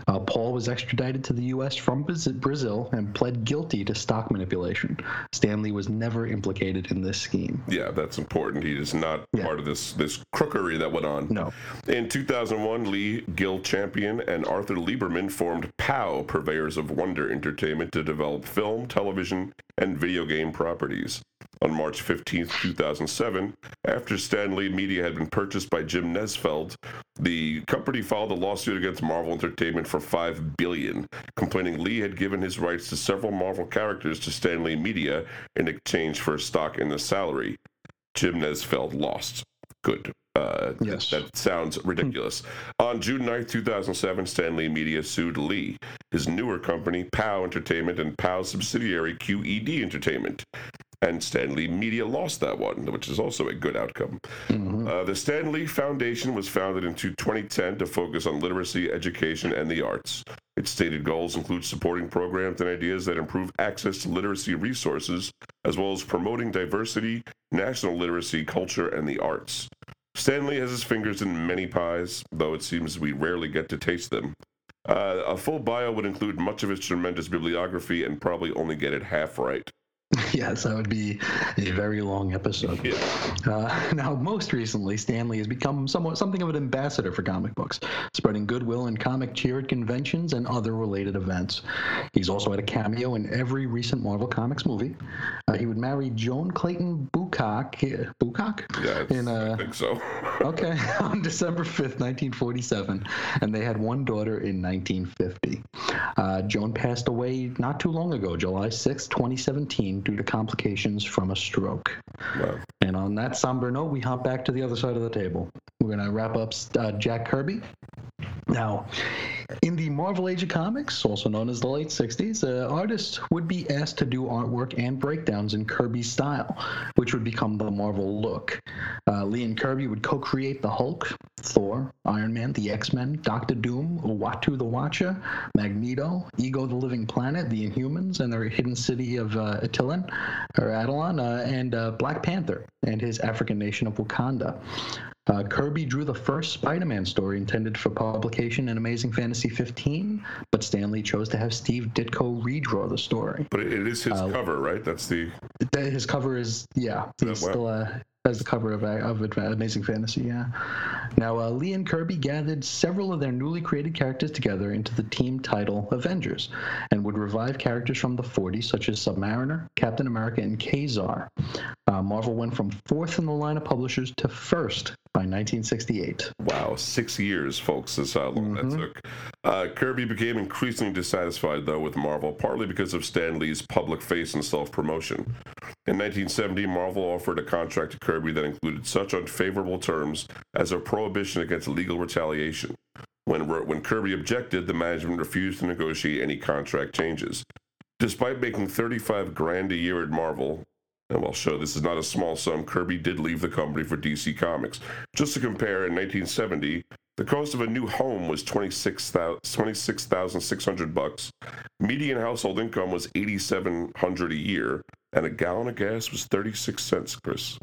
Uh, Paul was extradited to the U.S. from Brazil and pled guilty to stock manipulation. Stan Lee was never implicated in this scheme. Yeah, that's important. He is not Yeah. part of this this crookery that went on. No. In 2001, Lee, Gill Champion, and Arthur Lieberman formed POW, Purveyors of Wonder Entertainment, to develop film, television, and video game properties. On March 15, 2007, after Stan Lee Media had been purchased by Jim Nesfield, the company filed a lawsuit against Marvel Entertainment for 5 billion, complaining Lee had given his rights to several Marvel characters to Stan Lee Media in exchange for a stock in the salary. Jim Nesfield lost. Good. Uh, Yes. That sounds ridiculous. On June 9th, 2007, Stan Lee Media sued Lee, his newer company, POW Entertainment, and POW's subsidiary, QED Entertainment. And Stan Lee Media lost that one, which is also a good outcome. Uh, the Stan Lee Foundation was founded in 2010 to focus on literacy, education, and the arts. Its stated goals include supporting programs and ideas that improve access to literacy resources, as well as promoting diversity, national literacy, culture, and the arts. Stan Lee has his fingers in many pies, though it seems we rarely get to taste them. Uh, a full bio would include much of his tremendous bibliography and probably only get it half right. <laughs> yes, that would be a very long episode. Yeah. Uh, <laughs> now, most recently, Stan Lee has become somewhat something of an ambassador for comic books, spreading goodwill in comic cheer at conventions and other related events. He's also had a cameo in every recent Marvel Comics movie. Uh, he would marry Joan Clayton Boocock. Boocock? Yeah, In, I uh, think so. <laughs> okay, <laughs> on December 5th, 1947, and they had one daughter in 1950. Uh, Joan passed away not too long ago, July 6, 2017, due to complications from a stroke. Wow. And on that somber note, we hop back to the other side of the table. We're going to wrap up uh, Jack Kirby. Now, in the Marvel Age of Comics, also known as the late 60s, uh, artists would be asked to do artwork and breakdowns in Kirby style, which would become the Marvel look. Uh, Lee and Kirby would co create the Hulk, Thor, Iron Man, the X Men, Doctor Doom, Uatu the Watcher, Magneto, Ego the Living Planet, the Inhumans, and their hidden city of uh, Attilan, or Adelon, uh, and uh, Black Panther and his African nation of Wakanda. Uh, Kirby drew the first Spider Man story intended for publication in Amazing Fantasy 15, but Stan Lee chose to have Steve Ditko redraw the story. But it is his Uh, cover, right? That's the. Th- His cover is, yeah, he's wow. still uh, has the cover of, of Amazing Fantasy, yeah. Now, uh, Lee and Kirby gathered several of their newly created characters together into the team title Avengers and would revive characters from the 40s, such as Submariner, Captain America, and Kazar. Uh, Marvel went from fourth in the line of publishers to first by 1968. Wow, six years, folks, is how long that took. Uh, Kirby became increasingly dissatisfied, though, with Marvel, partly because of Stan Lee's public face and self promotion. In 1970, Marvel offered a contract to Kirby that included such unfavorable terms as a prohibition against legal retaliation. When, when Kirby objected, the management refused to negotiate any contract changes. Despite making 35 grand a year at Marvel, and we'll show this is not a small sum, Kirby did leave the company for DC Comics. Just to compare, in 1970, the cost of a new home was 26,000 26,600 bucks. Median household income was 8,700 a year, and a gallon of gas was 36 cents, Chris.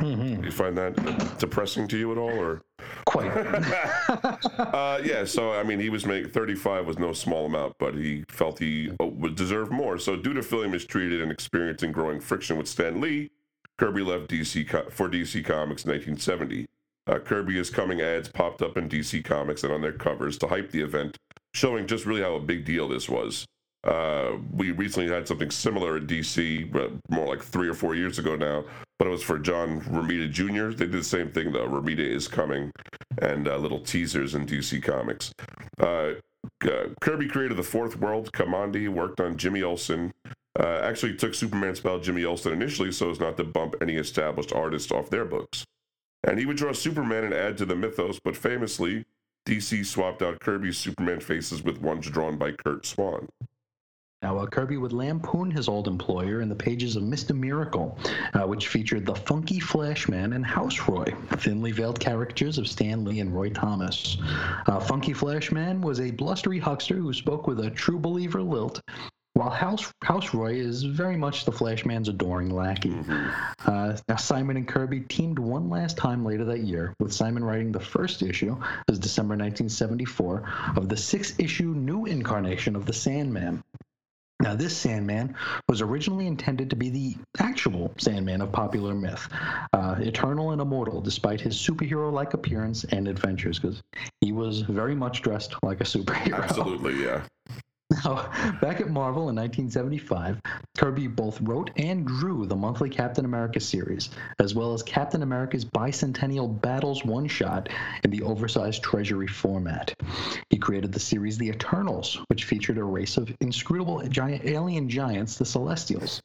Do you find that depressing to you at all, or? Quite. <laughs> Uh, yeah, so I mean, he was making 35 was no small amount, but he felt he uh, would deserve more. So, due to feeling mistreated and experiencing growing friction with Stan Lee, Kirby left DC co- for DC Comics in 1970. Uh, Kirby is coming ads popped up in DC Comics and on their covers to hype the event, showing just really how a big deal this was. Uh, we recently had something similar at DC, but more like three or four years ago now. But it was for John Romita Jr. They did the same thing though. Romita is coming, and uh, little teasers in DC Comics. Uh, uh, Kirby created the Fourth World. Kamandi worked on Jimmy Olsen. Uh, actually, took Superman's Pal Jimmy Olsen initially so as not to bump any established artists off their books. And he would draw Superman and add to the mythos, but famously, DC swapped out Kirby's Superman faces with ones drawn by Curt Swan. Now, uh, Kirby would lampoon his old employer in the pages of Mr. Miracle, uh, which featured the funky Flashman and Houseroy, thinly veiled caricatures of Stan Lee and Roy Thomas. Uh, funky Flashman was a blustery huckster who spoke with a true believer lilt, while House, Houseroy is very much the Flashman's adoring lackey. Uh, now, Simon and Kirby teamed one last time later that year, with Simon writing the first issue, as December 1974, of the six issue new incarnation of the Sandman. Now, this Sandman was originally intended to be the actual Sandman of popular myth, uh, eternal and immortal despite his superhero like appearance and adventures, because he was very much dressed like a superhero. Absolutely, yeah. Now, <laughs> back at Marvel in 1975, Kirby both wrote and drew the monthly Captain America series, as well as Captain America's Bicentennial Battles one shot in the oversized Treasury format. He created the series The Eternals, which featured a race of inscrutable giant alien giants, the Celestials.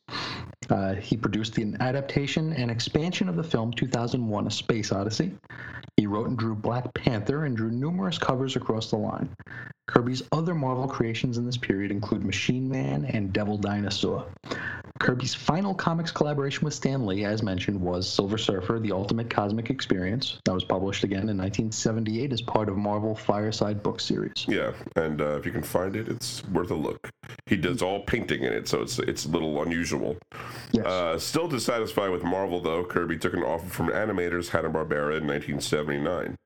Uh, he produced the adaptation and expansion of the film 2001 A Space Odyssey. He wrote and drew Black Panther and drew numerous covers across the line. Kirby's other Marvel creations in this period include Machine Man and Devil Dinosaur. Kirby's final comics collaboration with Stan Lee, as mentioned, was Silver Surfer The Ultimate Cosmic Experience. That was published again in 1978 as part of Marvel Fireside book series. Yeah, and uh, if you can find it, it's worth a look. He does all painting in it, so it's it's a little unusual. Yes. Uh, still dissatisfied with Marvel, though, Kirby took an offer from animators Hanna Barbera in 1979.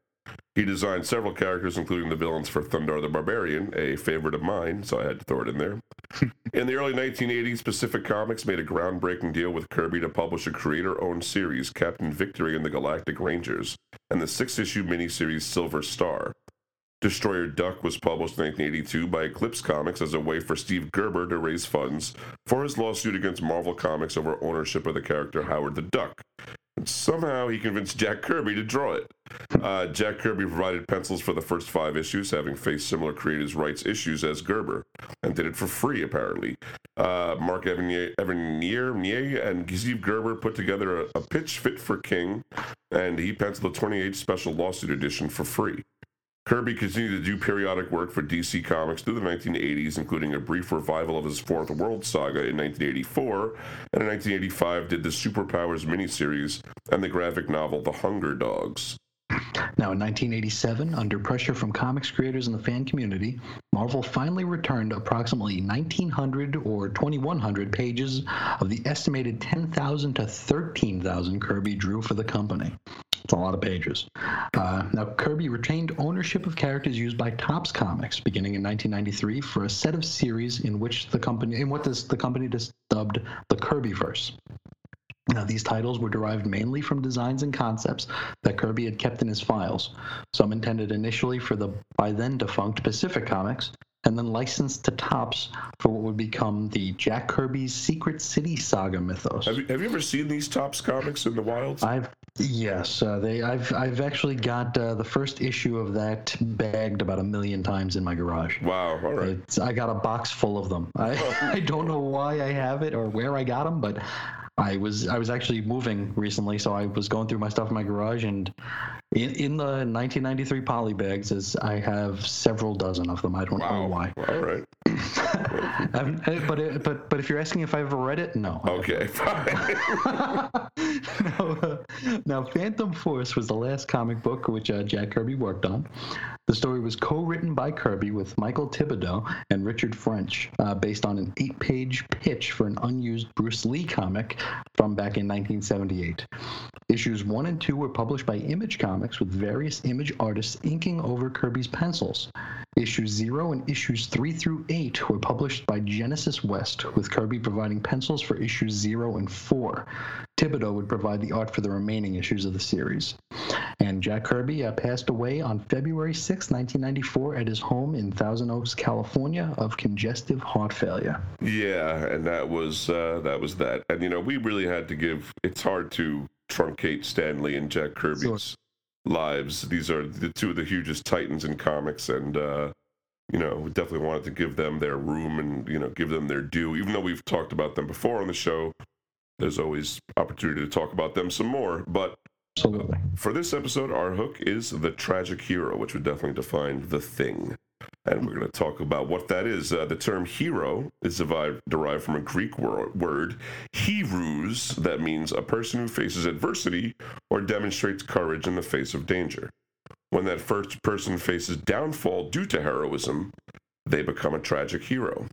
He designed several characters, including the villains for Thundarr the Barbarian, a favorite of mine, so I had to throw it in there. <laughs> in the early 1980s, Pacific Comics made a groundbreaking deal with Kirby to publish a creator owned series, Captain Victory and the Galactic Rangers, and the six issue miniseries Silver Star. Destroyer Duck was published in 1982 by Eclipse Comics as a way for Steve Gerber to raise funds for his lawsuit against Marvel Comics over ownership of the character Howard the Duck. Somehow he convinced Jack Kirby to draw it. Uh, Jack Kirby provided pencils for the first five issues, having faced similar creators' rights issues as Gerber, and did it for free, apparently. Uh, Mark Evanier, Evanier and Steve Gerber put together a, a pitch fit for King, and he penciled a 28 special lawsuit edition for free. Kirby continued to do periodic work for DC Comics through the 1980s, including a brief revival of his Fourth World saga in 1984, and in 1985 did the Superpowers miniseries and the graphic novel The Hunger Dogs. Now, in 1987, under pressure from comics creators and the fan community, Marvel finally returned approximately 1,900 or 2,100 pages of the estimated 10,000 to 13,000 Kirby drew for the company. It's a lot of pages. Uh, now, Kirby retained ownership of characters used by Topps Comics beginning in 1993 for a set of series in which the company, in what this, the company just dubbed the Kirbyverse. Now, these titles were derived mainly from designs and concepts that Kirby had kept in his files, some intended initially for the by then defunct Pacific Comics, and then licensed to Topps for what would become the Jack Kirby's Secret City Saga mythos. Have you, have you ever seen these Topps comics in the wilds? I've yes, uh, they I've I've actually got uh, the first issue of that bagged about a million times in my garage. Wow, all right. It's, I got a box full of them. I, <laughs> I don't know why I have it or where I got them, but I was I was actually moving recently, so I was going through my stuff in my garage, and in, in the 1993 poly bags, is I have several dozen of them. I don't know why. All right. <laughs> Um, but it, but but if you're asking if I ever read it, no. Okay, fine. <laughs> <laughs> now, uh, <laughs> now, Phantom Force was the last comic book which uh, Jack Kirby worked on. The story was co-written by Kirby with Michael Thibodeau and Richard French, uh, based on an eight-page pitch for an unused Bruce Lee comic from back in 1978. Issues one and two were published by Image Comics with various image artists inking over Kirby's pencils. Issues zero and issues three through eight were published by Genesis West, with Kirby providing pencils for issues zero and four. Thibodeau would provide the art for the remaining issues of the series. And Jack Kirby uh, passed away on February 6, 1994, at his home in Thousand Oaks, California, of congestive heart failure. yeah, and that was uh, that was that. And you know, we really had to give. It's hard to truncate Stan Lee and Jack Kirby's lives. These are the two of the hugest titans in comics, and uh, you know, we definitely wanted to give them their room and you know give them their due. Even though we've talked about them before on the show, there's always opportunity to talk about them some more. But Absolutely. for this episode, our hook is the tragic hero, which would definitely define the thing. And we're going to talk about what that is. Uh, the term hero is derived, from a Greek wor- word, heroes, that means a person who faces adversity or demonstrates courage in the face of danger. When that first person faces downfall due to heroism, they become a tragic hero.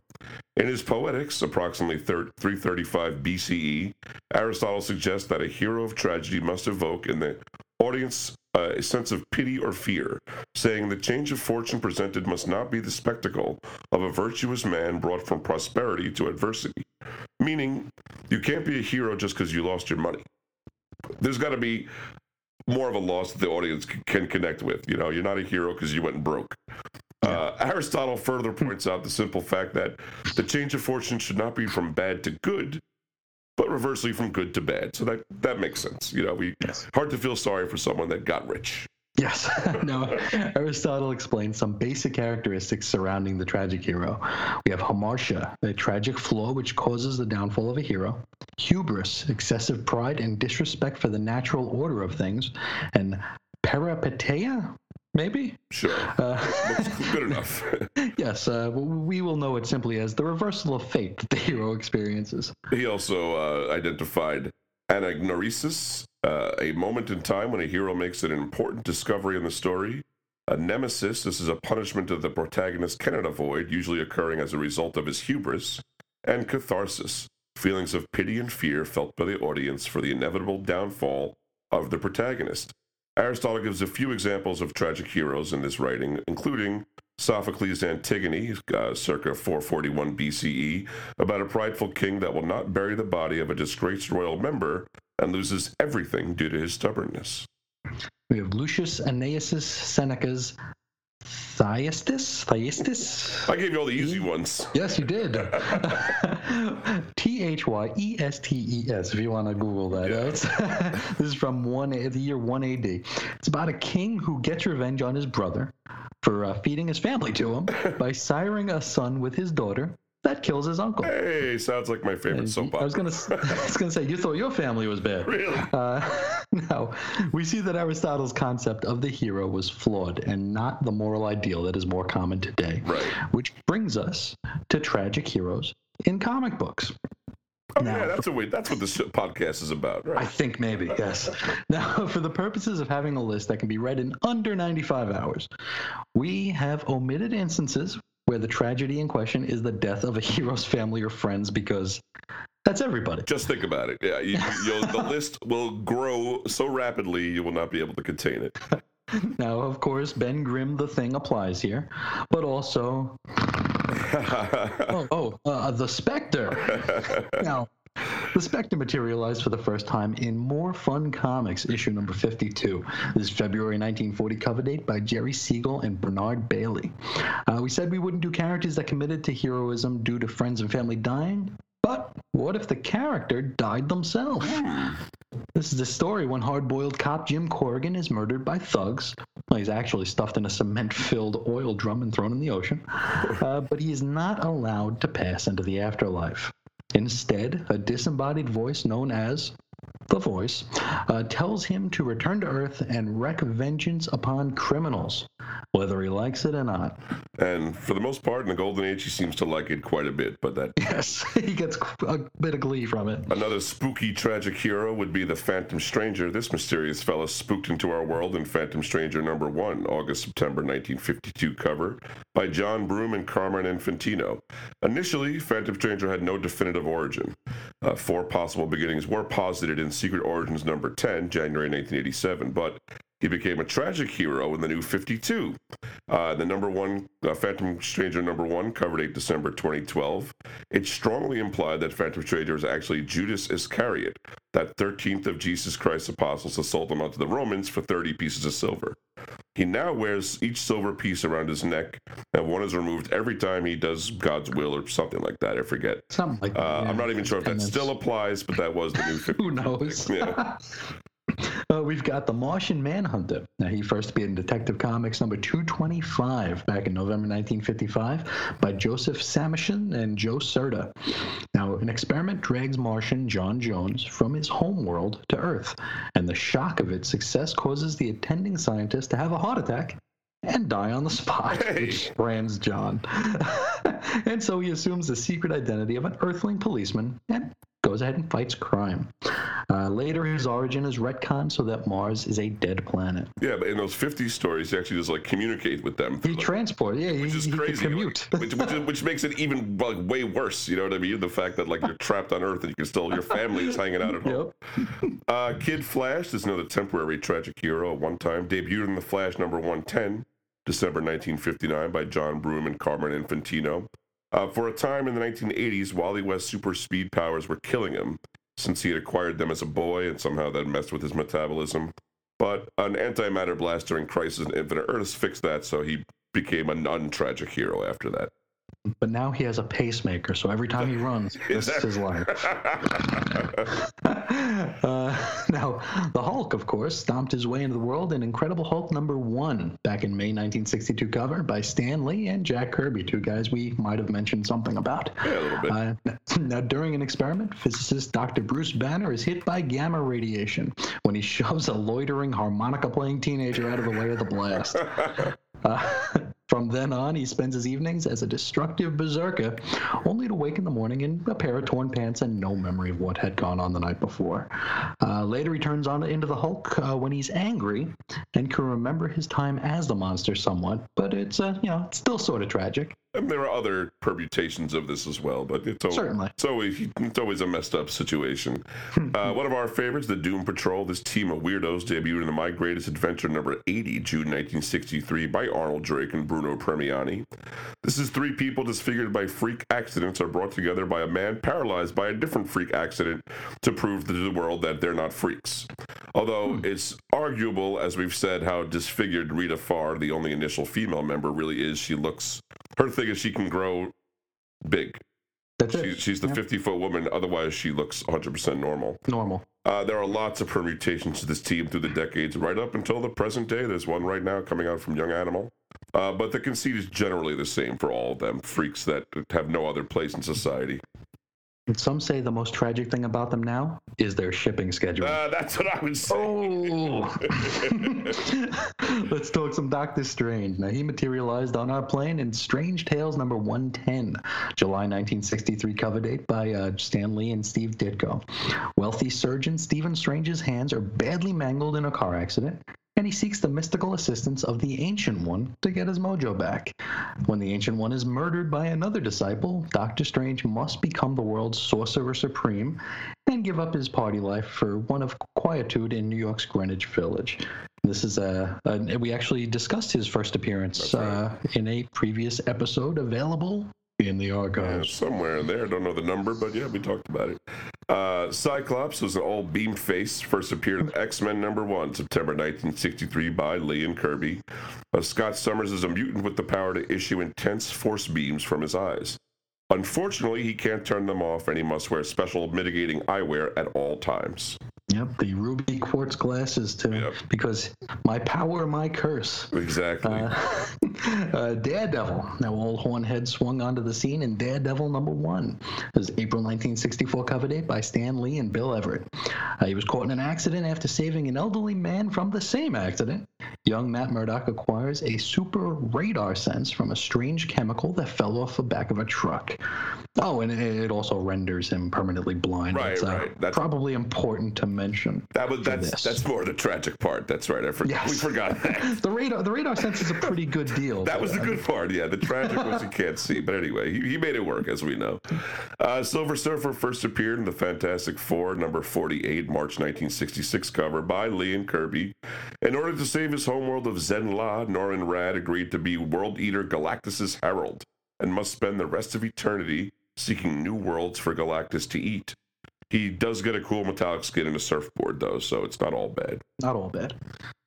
In his Poetics, approximately 335 BCE, Aristotle suggests that a hero of tragedy must evoke in the audience uh, a sense of pity or fear, saying the change of fortune presented must not be the spectacle of a virtuous man brought from prosperity to adversity. Meaning, you can't be a hero just because you lost your money. There's got to be more of a loss that the audience can connect with. You know, you're not a hero because you went broke. Uh, Aristotle further points out the simple fact that the change of fortune should not be from bad to good, but reversely from good to bad. So that that makes sense. You know, we Yes. hard to feel sorry for someone that got rich. Yes. <laughs> no, Aristotle explains some basic characteristics surrounding the tragic hero. We have hamartia, a tragic flaw which causes the downfall of a hero, hubris, excessive pride and disrespect for the natural order of things, and peripeteia, maybe? Sure, Uh, good <laughs> enough. yes, uh, we will know it simply as the reversal of fate that the hero experiences. he also uh, identified anagnorisis, uh, a moment in time when a hero makes an important discovery in the story. A nemesis, this is a punishment that the protagonist cannot avoid, usually occurring as a result of his hubris. And catharsis, feelings of pity and fear felt by the audience for the inevitable downfall of the protagonist. Aristotle gives a few examples of tragic heroes in this writing, including Sophocles' Antigone, uh, circa 441 BCE, about a prideful king that will not bury the body of a disgraced royal member and loses everything due to his stubbornness. We have Lucius Annaeus Seneca's Thyestes? Thyestes? I gave you all the easy ones. Yes, you did. <laughs> T H Y E S T E S. If you want to Google that, Yeah. <laughs> This is from one the year one A.D. It's about a king who gets revenge on his brother for uh, feeding his family to him <laughs> by siring a son with his daughter that kills his uncle. Hey, sounds like my favorite soap opera. I was gonna, I was gonna say you thought your family was bad. Really? Uh, <laughs> no, we see that Aristotle's concept of the hero was flawed and not the moral ideal that is more common today. Right. Which brings us to tragic heroes in comic books. Oh, Now, yeah, that's, a way, that's what this podcast is about. I think maybe, yes. <laughs> Now, for the purposes of having a list that can be read in under 95 hours, we have omitted instances where the tragedy in question is the death of a <laughs> hero's family or friends because that's everybody. Just think about it. Yeah, you, the list will grow so rapidly you will not be able to contain it. <laughs> Now, of course, Ben Grimm, the thing applies here, but also, <laughs> oh, oh uh, the Spectre. <laughs> now, the Spectre materialized for the first time in More Fun Comics, issue number 52. This February 1940 cover date by Jerry Siegel and Bernard Bailey. Uh, we said we wouldn't do characters that committed to heroism due to friends and family dying, but what if the character died themselves? This is the story when hard boiled cop Jim Corrigan is murdered by thugs. Well, he's actually stuffed in a cement filled oil drum and thrown in the ocean. <laughs> Uh, but he is not allowed to pass into the afterlife. Instead, a disembodied voice known as the Voice uh, tells him to return to Earth and wreak vengeance upon criminals, whether he likes it or not. and for the most part, in the Golden Age, he seems to like it quite a bit. But that <laughs> Yes, <laughs> he gets a bit of glee from it. Another spooky, tragic hero would be the Phantom Stranger. This mysterious fellow spooked into our world in Phantom Stranger number one, August September 1952 cover by John Broome and Carmine Infantino. Initially, Phantom Stranger had no definitive origin. Uh, four possible beginnings were posited in Secret Origins number 10, January 1987, but he became a tragic hero in the new 52. Uh, the number one, uh, Phantom Stranger number one, covered 8 December 2012. It strongly implied that Phantom Stranger is actually Judas Iscariot, that 13th of Jesus Christ's apostles that sold him out to the Romans for 30 pieces of silver. He now wears each silver piece around his neck, and one is removed every time he does God's will or something like that. I forget. Something like that. Uh, yeah. I'm not even sure if that still applies, but that was the new 50. <laughs> Who knows? <laughs> Yeah. <laughs> <laughs> Uh, we've got the Martian Manhunter. Now, he first appeared in Detective Comics number 225 back in November 1955 by Joseph Samuelson and Joe Certa. Now, an experiment drags Martian John Jones from his homeworld to Earth, and the shock of its success causes the attending scientist to have a heart attack and die on the spot, Hey. which brands John. <laughs> and so he assumes the secret identity of an Earthling policeman and goes ahead and fights crime. Uh, later, his origin is retconned so that Mars is a dead planet. Yeah, but in those 50 stories, he actually just like communicate with them. He through, like, transport, yeah, which is he can crazy. like, commute. which, which, is- <laughs> which makes it even like way worse. You know what I mean? The fact that like you're trapped on Earth and you can still your family is hanging out at home. Yep. <laughs> Uh, Kid Flash is another temporary tragic hero at one time. Debuted in The Flash number 110, December 1959, by John Broome and Carmine Infantino. Uh, for a time in the 1980s, Wally West's super speed powers were killing him since he had acquired them as a boy and somehow that messed with his metabolism. But an antimatter blast during Crisis on Infinite Earths fixed that, so he became a non-tragic hero after that. But now he has a pacemaker, so every time he runs, Is <laughs> this is his life. <laughs> uh, now, the Hulk, of course, stomped his way into the world in Incredible Hulk number one back in May 1962 cover by Stan Lee and Jack Kirby, two guys we might have mentioned something about. Yeah, a little bit. Uh, <clears throat> now, during an experiment, physicist Dr. Bruce Banner is hit by gamma radiation when he shoves a loitering harmonica playing teenager out of the way of the blast. <laughs> Uh, from then on, he spends his evenings as a destructive berserker, only to wake in the morning in a pair of torn pants and no memory of what had gone on the night before. Uh, later, he turns on into the Hulk uh, when he's angry and can remember his time as the monster somewhat, but it's uh, you know it's still sort of tragic. And there are other permutations of this as well, but it's always, Certainly. It's always, it's always a messed up situation. <laughs> uh, one of our favorites, the Doom Patrol. This team of weirdos debuted in the My Greatest Adventure number 80, June 1963, by Arnold Drake and Bruno Premiani. This is three people disfigured by freak accidents are brought together by a man paralyzed by a different freak accident to prove to the world that they're not freaks. Although it's arguable, as we've said, how disfigured Rita Farr, the only initial female member, really is. She looks, her thing is she can grow big. That's She, it. she's the Yeah. 50 foot woman, otherwise, she looks 100% normal. Normal. Uh, there are lots of permutations to this team through the decades, right up until the present day. There's one right now coming out from Young Animal. Uh, but the conceit is generally the same for all of them freaks that have no other place in society. And some say the most tragic thing about them now is their shipping schedule. Uh, that's what I would say. Oh! <laughs> Let's talk some Doctor Strange. Now, he materialized on our plane in Strange Tales number 110, July 1963 cover date by uh, Stan Lee and Steve Ditko. Wealthy surgeon Stephen Strange's hands are badly mangled in a car accident, and he seeks the mystical assistance of the Ancient One to get his mojo back. When the Ancient One is murdered by another disciple, Doctor Strange must become the world's sorcerer supreme and give up his party life for one of quietude in New York's Greenwich Village. This is a, a we actually discussed his first appearance uh, in a previous episode available in the Yeah, somewhere in there. I don't know the number, but yeah, we talked about it. Uh, Cyclops was an old beamed face. First appeared in X Men number one, September 1963, by Lee and Kirby. Uh, Scott Summers is a mutant with the power to issue intense force beams from his eyes. Unfortunately, he can't turn them off, and he must wear special mitigating eyewear at all times. Yep, the ruby quartz glasses too, Yep. because my power, my curse. Exactly. Uh, <laughs> uh, Daredevil. Now, old Hornhead swung onto the scene in Daredevil number one. It was April 1964 cover date by Stan Lee and Bill Everett. Uh, he was caught in an accident after saving an elderly man from the same accident. Young Matt Murdock acquires a super radar sense from a strange chemical that fell off the back of a truck. Oh, and it also renders him permanently blind. Right, That's, uh, right. That's- probably important to mention. that was that's this. that's more the tragic part. That's right. I forgot. We forgot that. <laughs> The radar, the radar sense is a pretty good deal. That was the good part. Yeah, the tragic was you can't see. But anyway, he, he made it work, as we know. Uh, Silver Surfer first appeared in the Fantastic Four, number 48, March 1966 cover by Lee and Kirby. In order to save his homeworld of Zenn-La, Norrin Radd agreed to be World Eater Galactus's herald and must spend the rest of eternity seeking new worlds for Galactus to eat. He does get a cool metallic skin and a surfboard, though, so it's not all bad. Not all bad.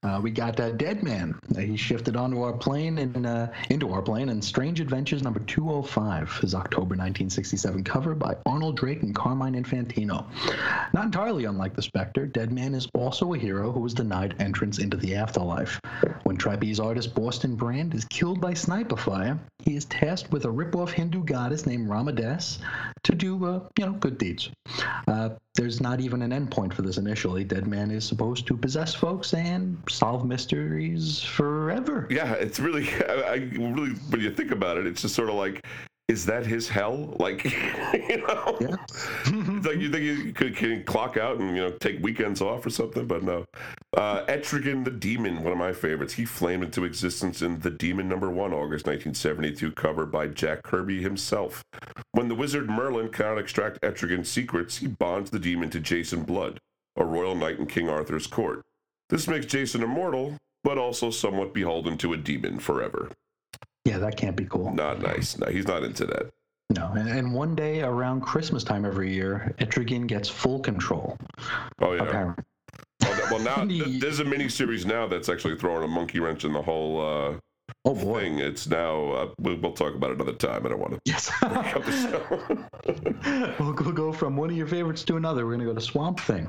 Uh, we got uh, Dead Man. Uh, he shifted onto our plane and uh, into our plane in Strange Adventures number 205, his October 1967 cover by Arnold Drake and Carmine Infantino. Not entirely unlike the Spectre, Dead Man is also a hero who was denied entrance into the afterlife. When trapeze artist Boston Brand is killed by sniper fire, he is tasked with a rip-off Hindu goddess named Ramadas to do, uh, you know, good deeds. Uh, there's not even an endpoint for this initially. Dead Man is supposed to possess folks and solve mysteries forever. Yeah, it's really, <laughs> I, I really, when you think about it, it's just sort of like, is that his hell? Like, <laughs> you know, Yeah. <laughs> It's like you think you could can clock out and you know take weekends off or something, but no. Uh, Etrigan the Demon, one of my favorites. He flamed into existence in The Demon Number One, August 1972, cover by Jack Kirby himself. When the wizard Merlin cannot extract Etrigan's secrets, he bonds the demon to Jason Blood, a royal knight in King Arthur's court. This makes Jason immortal, but also somewhat beholden to a demon forever. Yeah, that can't be cool. Not nice. No, he's not into that. No, and, and one day around Christmas time every year, Etrigan gets full control. Oh yeah. Apparently. Well, now <laughs> th- there's a mini series now that's actually throwing a monkey wrench in the whole uh, Oh boy. thing. It's now. Uh, we'll, we'll talk about it another time. I don't want to Yes. <laughs> break up the <laughs> show. <laughs> we'll go- go from one of your favorites to another. We're going to go to Swamp Thing.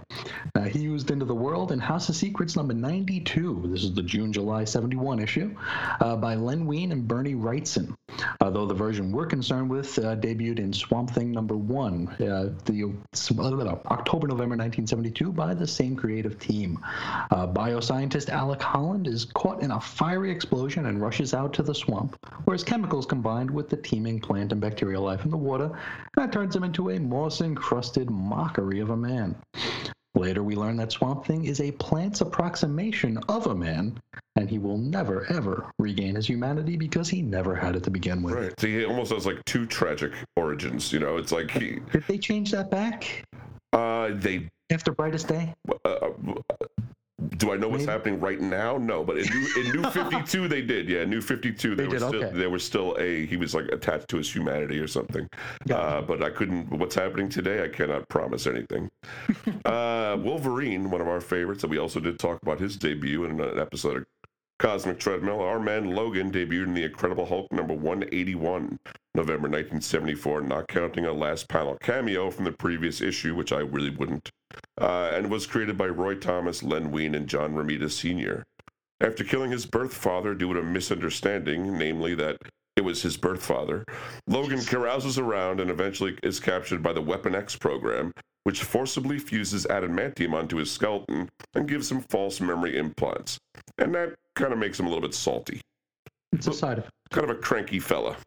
Now, he used Into the World in House of Secrets number 92. This is the June July 71 issue uh, by Len Wein and Bernie Wrightson. Uh, though the version we're concerned with uh, debuted in Swamp Thing number one, uh, the uh, October November 1972 by the same creative team. Uh, bioscientist Alec Holland is caught in a fiery explosion and rushes out to the swamp, where his chemicals combined with the teeming plant and bacterial life in the water, that turns him into a moss-encrusted mockery of a man. Later, we learn that Swamp Thing is a plant's approximation of a man, and he will never, ever regain his humanity because he never had it to begin with. right. So he almost has like two tragic origins. You know, it's like he. Did they change that back Uh, they. after Brightest Day? Uh, uh, do I know what's Maybe. happening right now? No, but in New, in New <laughs> Fifty Two they did. Yeah, New Fifty Two they, They were did, still okay. there was still a he was like attached to his humanity or something. Got Uh, but I couldn't. What's happening today? I cannot promise anything. <laughs> uh, Wolverine, one of our favorites, that we also did talk about his debut in an episode of Cosmic Treadmill. Our man Logan debuted in the Incredible Hulk number 181, November 1974, not counting a last panel cameo from the previous issue, which I really wouldn't, uh, and was created by Roy Thomas, Len Wein, and John Romita Sr. After killing his birth father due to a misunderstanding, namely that it was his birth father, Logan carouses around and eventually is captured by the Weapon X program, which forcibly fuses adamantium onto his skeleton and gives him false memory implants. And that kind of makes him a little bit salty. It's a side effect. Kind of a cranky fella.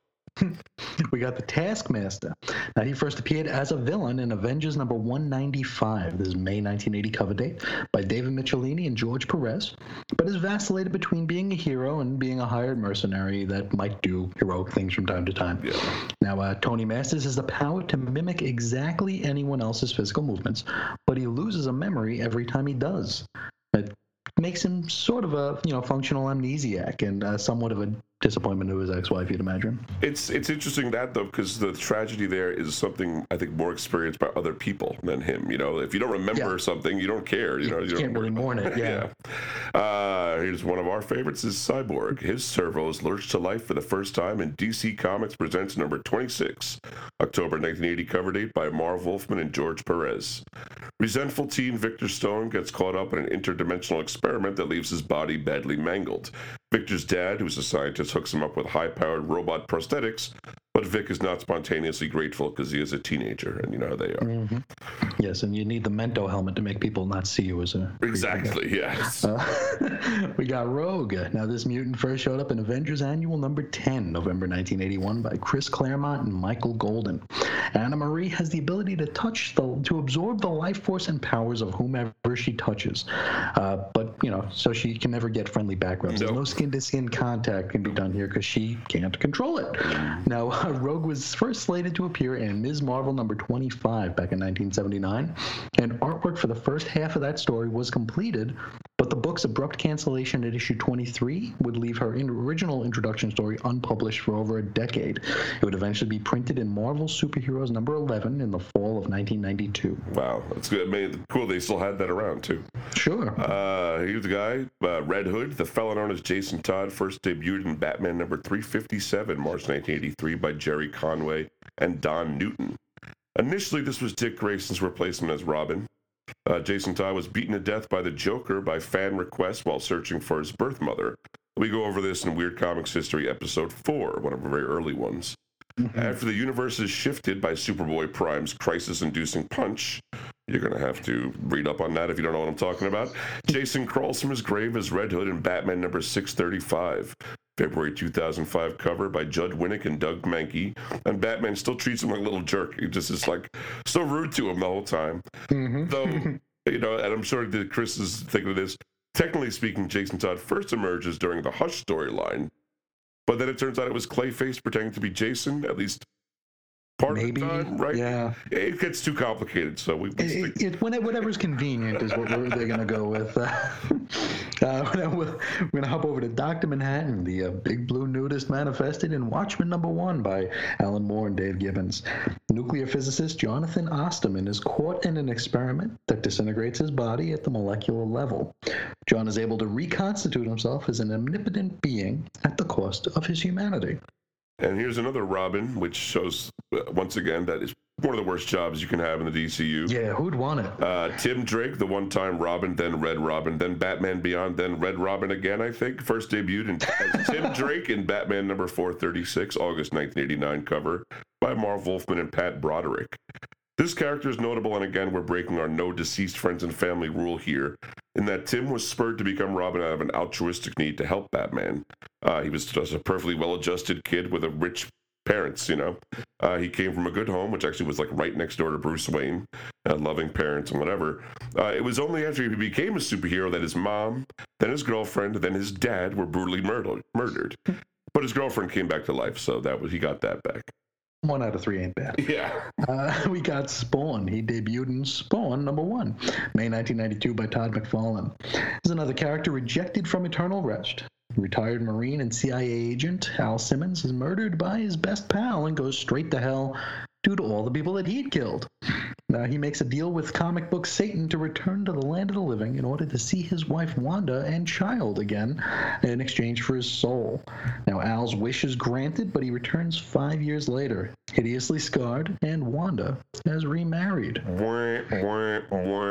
<laughs> We got the Taskmaster. Now, he first appeared as a villain in Avengers number 195. This is May 1980 cover date by David Michelinie and George Perez, but has vacillated between being a hero and being a hired mercenary that might do heroic things from time to time. Yeah. Now, uh, Tony Masters has the power to mimic exactly anyone else's physical movements, but he loses a memory every time he does. It makes him sort of a you know functional amnesiac and uh, somewhat of a disappointment to his ex-wife, you'd imagine. It's it's interesting that though because the tragedy there is something I think more experienced by other people than him. You know, if you don't remember Yeah. something, you don't care. You know, you can't really worry about mourn it, yeah. <laughs> yeah. Uh, here's one of our favorites: is Cyborg. His servos lurched to life for the first time in DC Comics presents number 26, October 1980 cover date by Marv Wolfman and George Perez. Resentful teen Victor Stone gets caught up in an interdimensional experiment that leaves his body badly mangled. Victor's dad, who's a scientist, hooks him up with high powered robot prosthetics, but Vic is not spontaneously grateful because he is a teenager, and you know how they are. Yes, and you need the Mento helmet to make people not see you as a. Exactly, yes. Uh, <laughs> we got Rogue. Now, this mutant first showed up in Avengers Annual number 10, November 1981, by Chris Claremont and Michael Golden. Anna Marie has the ability to touch the, to absorb the life force and powers of whomever she touches. Uh, but, you know, so she can never get friendly backgrounds. There's Nope. no skin to skin contact can be done here because she can't control it. Now, uh, <laughs> Rogue was first slated to appear in Ms. Marvel number 25 back in 1979, and artwork for the first half of that story was completed, but the book's abrupt cancellation at issue 23 would leave her in- original introduction story unpublished for over a decade. It would eventually be printed in Marvel Superheroes number 11 in the fall of 1992. Wow, that's good. I mean, cool. They still had that around too. Sure. Uh, here's the guy, uh, Red Hood, the fellow known as Jason Todd, first debuted in Batman number 357, March 1983, by Gerry Conway and Don Newton. Initially, this was Dick Grayson's replacement as Robin. Uh, Jason Todd was beaten to death by the Joker by fan request while searching for his birth mother. We go over this in Weird Comics History, episode 4, one of our very early ones. After the universe is shifted by Superboy Prime's crisis inducing punch, you're going to have to read up on that if you don't know what I'm talking about. Jason crawls from his grave as Red Hood in Batman number 635. February 2005 cover by Judd Winick and Doug Mahnke. And Batman still treats him like a little jerk. He just is like so rude to him the whole time. Mm-hmm. Though, <laughs> you know, and I'm sure that Chris is thinking of this. Technically speaking, Jason Todd first emerges during the Hush storyline, but then it turns out it was Clayface pretending to be Jason, at least part Maybe. of the time, right? Yeah. It gets too complicated, so we, we It, it, it, when it, whatever's convenient is what we're, they're going to go with. <laughs> Uh, uh, we're going to hop over to Dr. Manhattan, the uh, Big Blue Nudist manifested in Watchmen number one by Alan Moore and Dave Gibbons. Nuclear physicist Jonathan Osterman is caught in an experiment that disintegrates his body at the molecular level. John is able to reconstitute himself as an omnipotent being at the cost of his humanity. And here's another Robin, which shows uh, once again that is one of the worst jobs you can have in the DCU. Yeah, who'd want it? Uh, Tim Drake, the one time Robin, then Red Robin, then Batman Beyond, then Red Robin again, I think. First debuted in, <laughs> Tim Drake in Batman number 436, August 1989 cover by Marv Wolfman and Pat Broderick. This character is notable, and again, we're breaking our no deceased friends and family rule here, in that Tim was spurred to become Robin out of an altruistic need to help Batman. Uh, he was just a perfectly well adjusted kid with a rich parents, you know. Uh, he came from a good home, which actually was like right next door to Bruce Wayne, uh, loving parents and whatever. Uh, it was only after he became a superhero that his mom, then his girlfriend, then his dad were brutally murdered. Murdered, but his girlfriend came back to life, so that was he got that back. One out of three ain't bad. Yeah. Uh, <laughs> we got Spawn. He debuted in Spawn number one, May 1992 by Todd McFarlane. Is another character rejected from eternal rest. Retired Marine and CIA agent Al Simmons is murdered by his best pal and goes straight to hell due to all the people that he'd killed. Now he makes a deal with comic book Satan to return to the land of the living in order to see his wife Wanda and child again in exchange for his soul. Now Al's wish is granted, but he returns five years later, hideously scarred, and Wanda has remarried. Wah, wah, wah,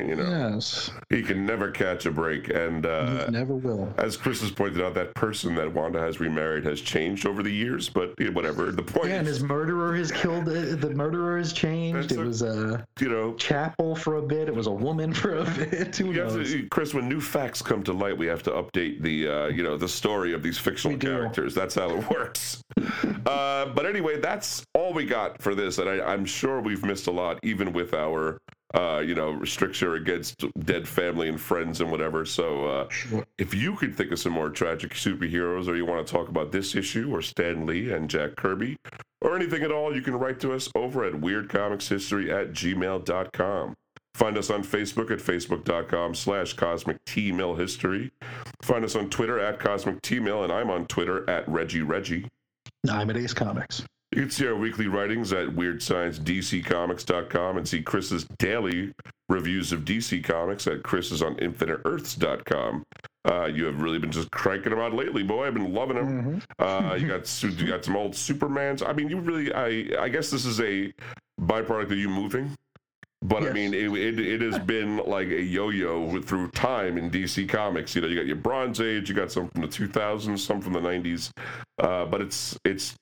you know, Yes, he can never catch a break. And uh, never will. as Chris has pointed out, that person that Wanda has remarried has changed over the years, but whatever. The point Yeah, and is, his murderer has killed. Uh, the murderer has changed. That's It a- was a you know, chapel for a bit. It was a woman <laughs> for a bit. Who have knows? to, Chris, when new facts come to light, we have to update the uh, you know the story of these fictional characters. That's how it <laughs> works. uh, but anyway, that's all we got for this, and I, I'm sure we've missed a lot, even with our uh, you know restriction against dead family and friends and whatever. So uh, if you could think of some more tragic superheroes, or you want to talk about this issue, or Stan Lee and Jack Kirby, or anything at all, you can write to us over at weirdcomicshistory at gmail.com. Find us on Facebook at facebook.com slash cosmic T Mill History. Find us on Twitter at cosmic T Mill, and I'm on Twitter at Reggie Reggie. I'm at Ace Comics. You can see our weekly writings at WeirdScienceDCComics.com and see Chris's daily reviews of DC Comics at Chris's on InfiniteEarths.com. Uh, you have really been just cranking them out lately, boy. I've been loving them. Uh, you got you got some old Supermans. I mean, you really. I I guess this is a byproduct of you moving. But I mean, it, it, it has been like a yo-yo through time in DC Comics. You know, you got your Bronze Age, you got some from the 2000s, some from the 90s. Uh, but it's it's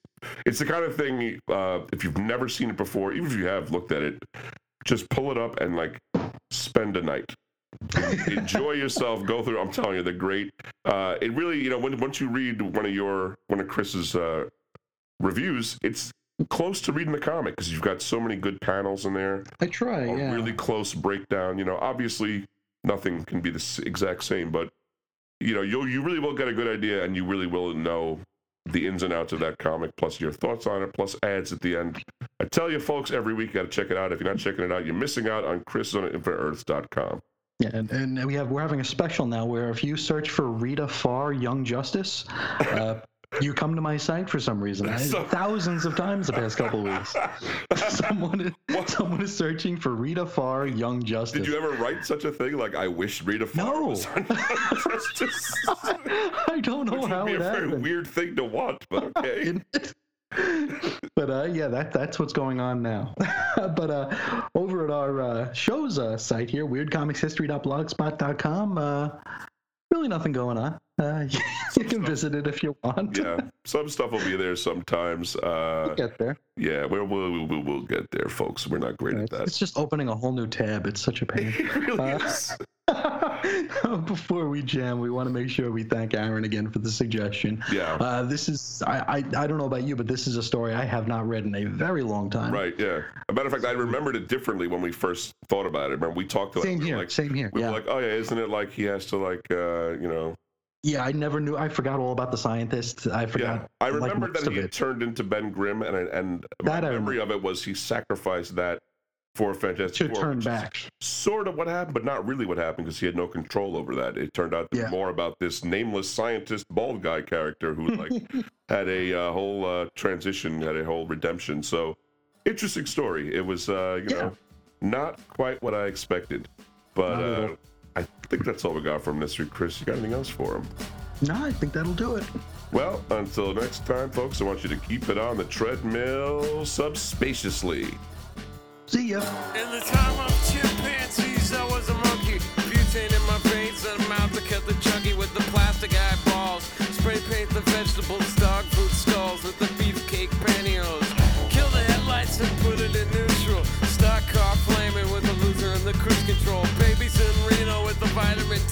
it's the kind of thing. Uh, if you've never seen it before, even if you have looked at it, just pull it up and like spend a night. Enjoy <laughs> yourself. Go through. I'm telling you, they're great. Uh, it really, you know, when once you read one of your one of Chris's uh, reviews, it's close to reading the comic because you've got so many good panels in there I try. a Yeah. really close breakdown. You know, obviously nothing can be the exact same, but you know, you you really will get a good idea, and you really will know the ins and outs of that comic, plus your thoughts on it, plus ads at the end. I tell you, folks, every week you got to check it out. If you're not checking it out, you're missing out on Chris on InfiniteEarths.com. Yeah, and, and we have we're having a special now where if you search for Rita Farr Young Justice, uh, you come to my site for some reason. I, So- thousands of times the past couple of weeks. <laughs> someone is, someone is searching for Rita Farr Young Justice. Did you ever write such a thing? Like, I wish Rita Farr No. was on <laughs> <laughs> Justice. I don't know Which how would be it a very weird thing to want, but okay. but uh, yeah, that that's what's going on now. but uh, over at our uh, show's uh, site here, weirdcomicshistory.blogspot.com, uh, really nothing going on. Uh, <laughs> you can visit it if you want. Yeah, some stuff will be there sometimes. Uh, We'll get there. yeah, we'll, we'll, we'll, we'll get there, folks. We're not great at that. it's just opening a whole new tab. It's such a pain. <laughs> It really Uh, is. <laughs> Before we jam, we want to make sure we thank Aaron again for the suggestion. Yeah. Uh, this is I, I I don't know about you, but this is a story I have not read in a very long time. Right, yeah. a matter of fact, I remembered it differently when we first thought about it. Remember, we talked about Same it. we here. Like, same here. we Yeah. were like, oh, yeah, isn't it like he has to, like, uh, you know. Yeah. I never knew. I forgot all about the scientist. I forgot. Yeah. I like, remembered most that he turned into Ben Grimm, and, I- and my That I memory of it was he sacrificed that for Fantastic to Four. turn back. Sort of what happened, but not really what happened because he had no control over that. It turned out to Yeah. be more about this nameless scientist, bald guy character who like <laughs> had a uh, whole uh, transition, had a whole redemption. So interesting story. It was, uh, you Yeah. know, not quite what I expected, but Not at all. I think that's all we got from Mystery Chris. You got anything else for him? No, I think that'll do it. Well, until next time, folks, I want you to keep it on the treadmill subspaciously. See ya. In the time of chimpanzees, I was a monkey. Butane in my veins and a mouth to cut the chunky with the plastic eyeballs. Spray paint the vegetables, dog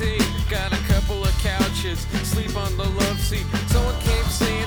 tea. Got a couple of couches, sleep on the love seat. Someone came saying,